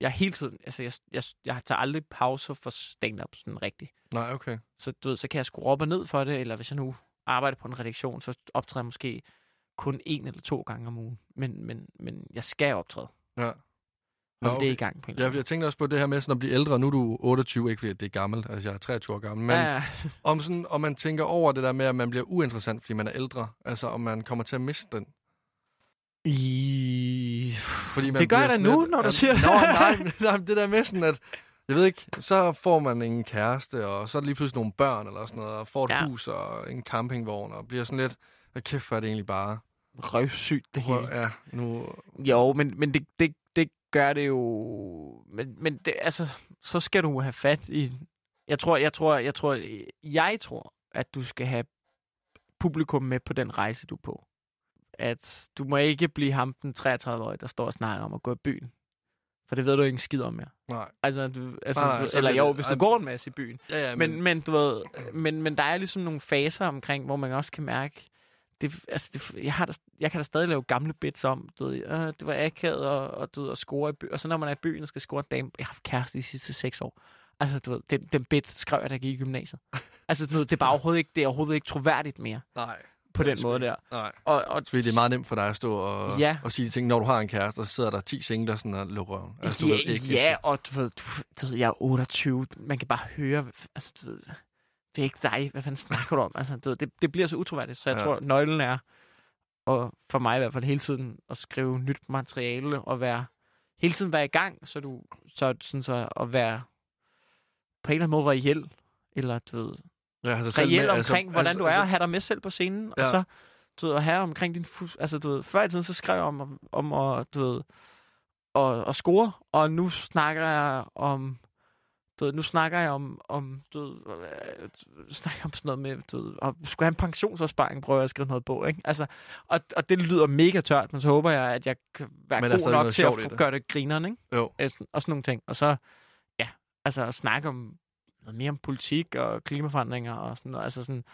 jeg hele tiden, altså, jeg, jeg, jeg tager aldrig pauser for stand-up sådan rigtigt. Nej, okay. Så, du ved, så kan jeg skrue op og ned for det, eller hvis jeg nu arbejder på en redaktion, så optræder jeg måske kun en eller to gange om ugen. Men, men, men jeg skal optræde. Ja. Nå, okay. det er i gang på en Ja, jeg tænkte også på det her med sådan at blive ældre. Nu er du 28, ikke fordi det er gammel. Altså, jeg er 23 år gammel. Men ja, ja. om, sådan, om man tænker over det der med, at man bliver uinteressant, fordi man er ældre. Altså, om man kommer til at miste den. I... Fordi man Det gør jeg da nu, lidt- når du siger det. Nej, nej, men det der med sådan, at jeg ved ikke, så får man en kæreste, og så er der lige pludselig nogle børn eller sådan noget, og får et Ja. hus og en campingvogn, og bliver sådan lidt, hvad kæft for er det egentlig bare? Røvsygt, det hele. ja, nu, Jo, men, men det, det, det gør det jo... Men, men det, altså, så skal du have fat i... Jeg tror, jeg tror, jeg tror, jeg tror, at du skal have publikum med på den rejse, du er på. At du må ikke blive ham den 33-årige, der står og snakker om at gå i byen. For det ved du ikke en skid om mere. nej. Altså, du, altså, Nej, nej, du, eller jo, hvis du går en masse i byen. Ja, ja, Men, men, du ved, men, men der er ligesom nogle faser omkring, hvor man også kan mærke, det, altså det, jeg, har da, jeg kan da stadig lave gamle bits om, du ved, øh, det var akavet og, og, du ved, at score i byen. Og så når man er i byen og skal score en dame, jeg har haft kæreste de sidste seks år. Altså, du ved, den, den bit skrev jeg, da jeg gik i gymnasiet. Altså, sådan noget, det er bare overhovedet ikke, det er overhovedet ikke troværdigt mere nej. På den måde der. Nej. Og, og, Fordi det er meget nemt for dig at stå og, Ja. og sige de ting, når du har en kæreste, og så sidder der 10 singler sådan og lukker røven. Altså, du ja, ved ikke, ja, og du ved, du, du ved, jeg er 28. Man kan bare høre, altså, du ved, det er ikke dig. Hvad fanden snakker du om? Altså, du ved, det, det bliver så utroværdigt, så jeg Ja. tror, nøglen er, og for mig i hvert fald hele tiden, at skrive nyt materiale og være, hele tiden være i gang, så du, så, sådan så at være på en eller anden måde reel, eller du ved, ja, altså, selv reel med- omkring, hvordan altså, du er, altså, og have dig med selv på scenen, ja. Og så du ved, at have omkring din... Altså, du ved, før i tiden, så skrev jeg om, om at, du ved, at, at score, og nu snakker jeg om... Du ved, nu snakker jeg om, om du ved, øh, snakker jeg om sådan noget med, du ved, at skulle have en pensionsopsparing, prøver jeg at skrive noget på, ikke? Altså, og, og det lyder mega tørt, men så håber jeg, at jeg kan være Men god nok til at det. gøre det grineren, ikke? Jo. Øh, Og sådan nogle ting. Og så, ja, altså at snakke om noget mere om politik og klimaforandringer og sådan noget. Altså sådan,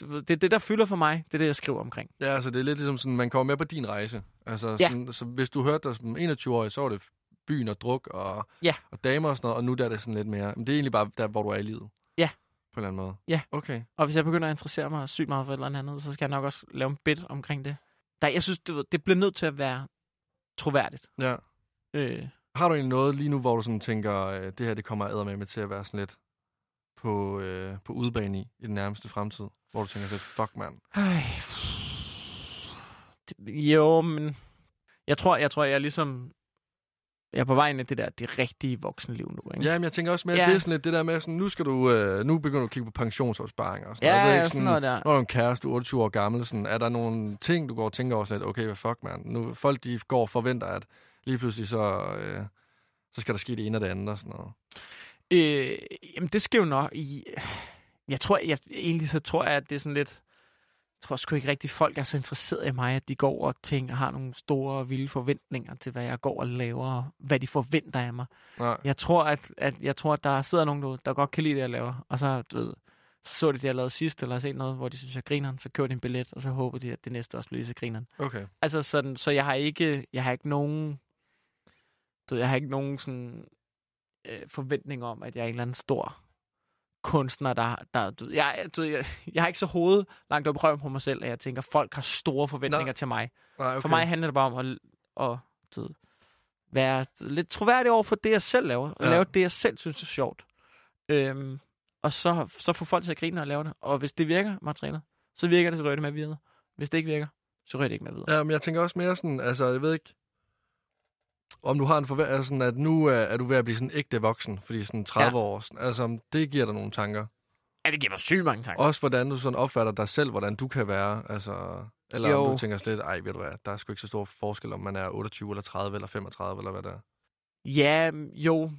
det er det, der fylder for mig. Det er det, jeg skriver omkring. Ja, altså det er lidt ligesom sådan, man kommer med på din rejse. Altså, Ja. sådan, så hvis du hørte dig som 21-årig, så var det byen og druk og, Ja. og damer og sådan noget, og nu der er det sådan lidt mere, men det er egentlig bare der, hvor du er i livet. Ja. På en eller anden måde. Ja. Okay. Og hvis jeg begynder at interessere mig sygt meget for et eller andet, så skal jeg nok også lave en bit omkring det. Der, jeg synes, det, det bliver nødt til at være troværdigt. Ja. Øh, Har du egentlig noget lige nu, hvor du sådan tænker, øh, det her det kommer med med til at være sådan lidt på, øh, på udebane i, i den nærmeste fremtid? Hvor du tænker sådan, fuck mand. Jo, men jeg tror, jeg tror, jeg er ligesom... Jeg er på vej ind i det der, det rigtige voksenliv nu, ikke? Ja, men jeg tænker også med, at Ja. det er sådan lidt det der med, sådan, nu skal du, øh, nu begynder du at kigge på pensionsopsparinger og sådan ja, noget. Jeg ved ja ikke, sådan noget der. Når du er en kæreste, du er 28 år gammel, sådan, er der nogle ting, du går og tænker over sådan lidt, okay, hvad fuck, mand? Nu, folk, de går og forventer, at lige pludselig så, øh, så skal der ske det ene og det andet og sådan noget. Øh, jamen, det skal jo nok... I, jeg tror, jeg, egentlig så tror jeg, at det er sådan lidt... tror sgu ikke rigtig, folk er så interesseret i mig, at de går og tænker, har nogle store, vilde forventninger til, hvad jeg går og laver, og hvad de forventer af mig. Nej. Jeg tror, at, at, jeg tror, at der sidder nogen derude, der godt kan lide det, jeg laver. Og så, du ved, så så de det, jeg lavede sidst, eller har set noget, hvor de synes, jeg griner, så køber de en billet, og så håber de, at det næste også bliver så grineren. Okay. Altså sådan, så jeg har ikke, jeg har ikke nogen, du ved, jeg har ikke nogen sådan øh, forventning om, at jeg er en eller anden stor kunstner, der, der du, jeg, du, jeg, jeg har ikke så hovedet langt op i røven på mig selv, at jeg tænker, folk har store forventninger Nå. til mig. Nej, okay. For mig handler det bare om at, at du være lidt troværdig over for det, jeg selv laver, og ja. lave det, jeg selv synes er sjovt. Øhm, og så, så får folk til at grine og lave det. Og hvis det virker, materialet, så virker det, så rører det med videre. Hvis det ikke virker, så rører det ikke med videre. Ja, men jeg tænker også mere sådan, altså, jeg ved ikke, om du har en forventning, altså sådan, at nu er, er du ved at blive sådan ægte voksen, fordi sådan 30 Ja. år, sådan, altså, det giver dig nogle tanker. Ja, det giver mig sygt mange tanker. Også hvordan du sådan opfatter dig selv, hvordan du kan være, altså, eller jo. om du tænker slet, ej, ved du hvad, der er sgu ikke så stor forskel, om man er 28 eller 30 eller 35 eller hvad det er. Ja, jo.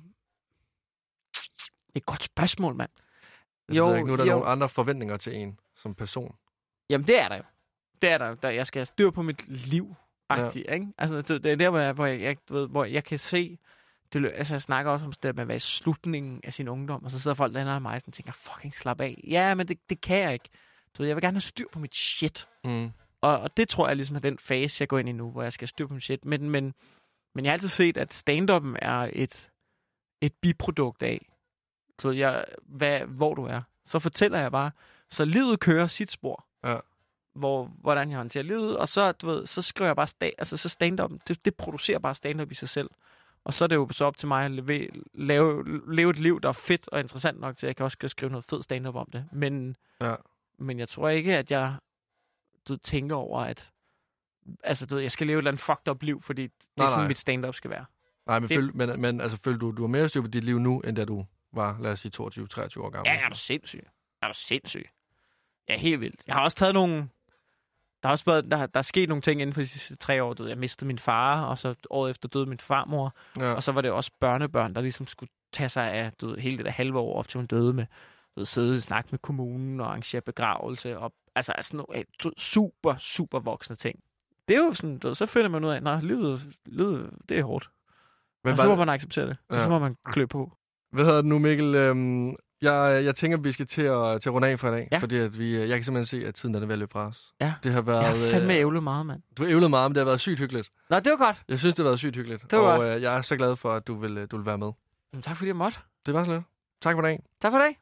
Det er et godt spørgsmål, mand. Jeg Jo, ved ikke, nu er der jo. nogle andre forventninger til en som person. Jamen, det er der jo. Det er der jo. Der, jeg skal have styr på mit liv. Ja. Ikke? Altså, det, det er der, hvor jeg, hvor jeg, du ved, hvor jeg kan se... Det, altså, jeg snakker også om det at være i slutningen af sin ungdom, og så sidder folk der af mig og tænker, fucking slap af. Ja, men det, det kan jeg ikke. Du ved, jeg vil gerne have styr på mit shit. Mm. Og, og det tror jeg ligesom er den fase, jeg går ind i nu, hvor jeg skal have styr på mit shit. Men, men, men jeg har altid set, at stand-up'en er et, et biprodukt af, så jeg, hvad, hvor du er. Så fortæller jeg bare, så livet kører sit spor. Hvor, hvordan jeg håndterer livet, og så, du ved, så skriver jeg bare, sta- altså så stand-up, det, det producerer bare stand-up i sig selv. Og så er det jo så op til mig at leve, lave, leve et liv, der er fedt og interessant nok til, at jeg kan også skal skrive noget fed stand-up om det. Men, Ja. men jeg tror ikke, at jeg du tænker over, at altså, du ved, jeg skal leve et eller andet fucked up liv, fordi det Nej, er sådan, nej. mit stand-up skal være. Nej, men, Det- føl, men, men altså, føler du, du har mere styr på dit liv nu, end da du var, lad os sige, 22-23 år gammel? Ja, er du sindssyg? Er du sindssyg? Ja, helt vildt. Jeg har også taget nogle... Der har også været, der, der er sket nogle ting inden for de sidste tre år. Du ved, jeg mistede min far, og så året efter døde min farmor. Ja. Og så var det også børnebørn, der ligesom skulle tage sig af du ved, hele det der halve år op til hun døde med. Du ved, sidde og snakke med kommunen og arrangere begravelse. Og, altså, altså nogle super, super voksne ting. Det er jo sådan, du ved, så finder man ud af, at livet, livet, det er hårdt. Men og så må var, man acceptere det. Og Ja. så må man klø på. hvad hedder det nu, Mikkel? Øhm, jeg, jeg tænker, vi skal til at, til at runde af for i dag, Ja. fordi at vi, jeg kan simpelthen se, at tiden den er ved at løbe fra os. Ja. Det har været... Jeg har fandme øh, ævlet meget, mand. Du har ævlet meget, men det har været sygt hyggeligt. Nå, det var godt. Jeg synes, det har været sygt hyggeligt. Det var og godt. øh, jeg er så glad for, at du vil, øh, du vil være med. Jamen, tak fordi jeg måtte. Det var så lidt. Tak for dagen. Tak for det.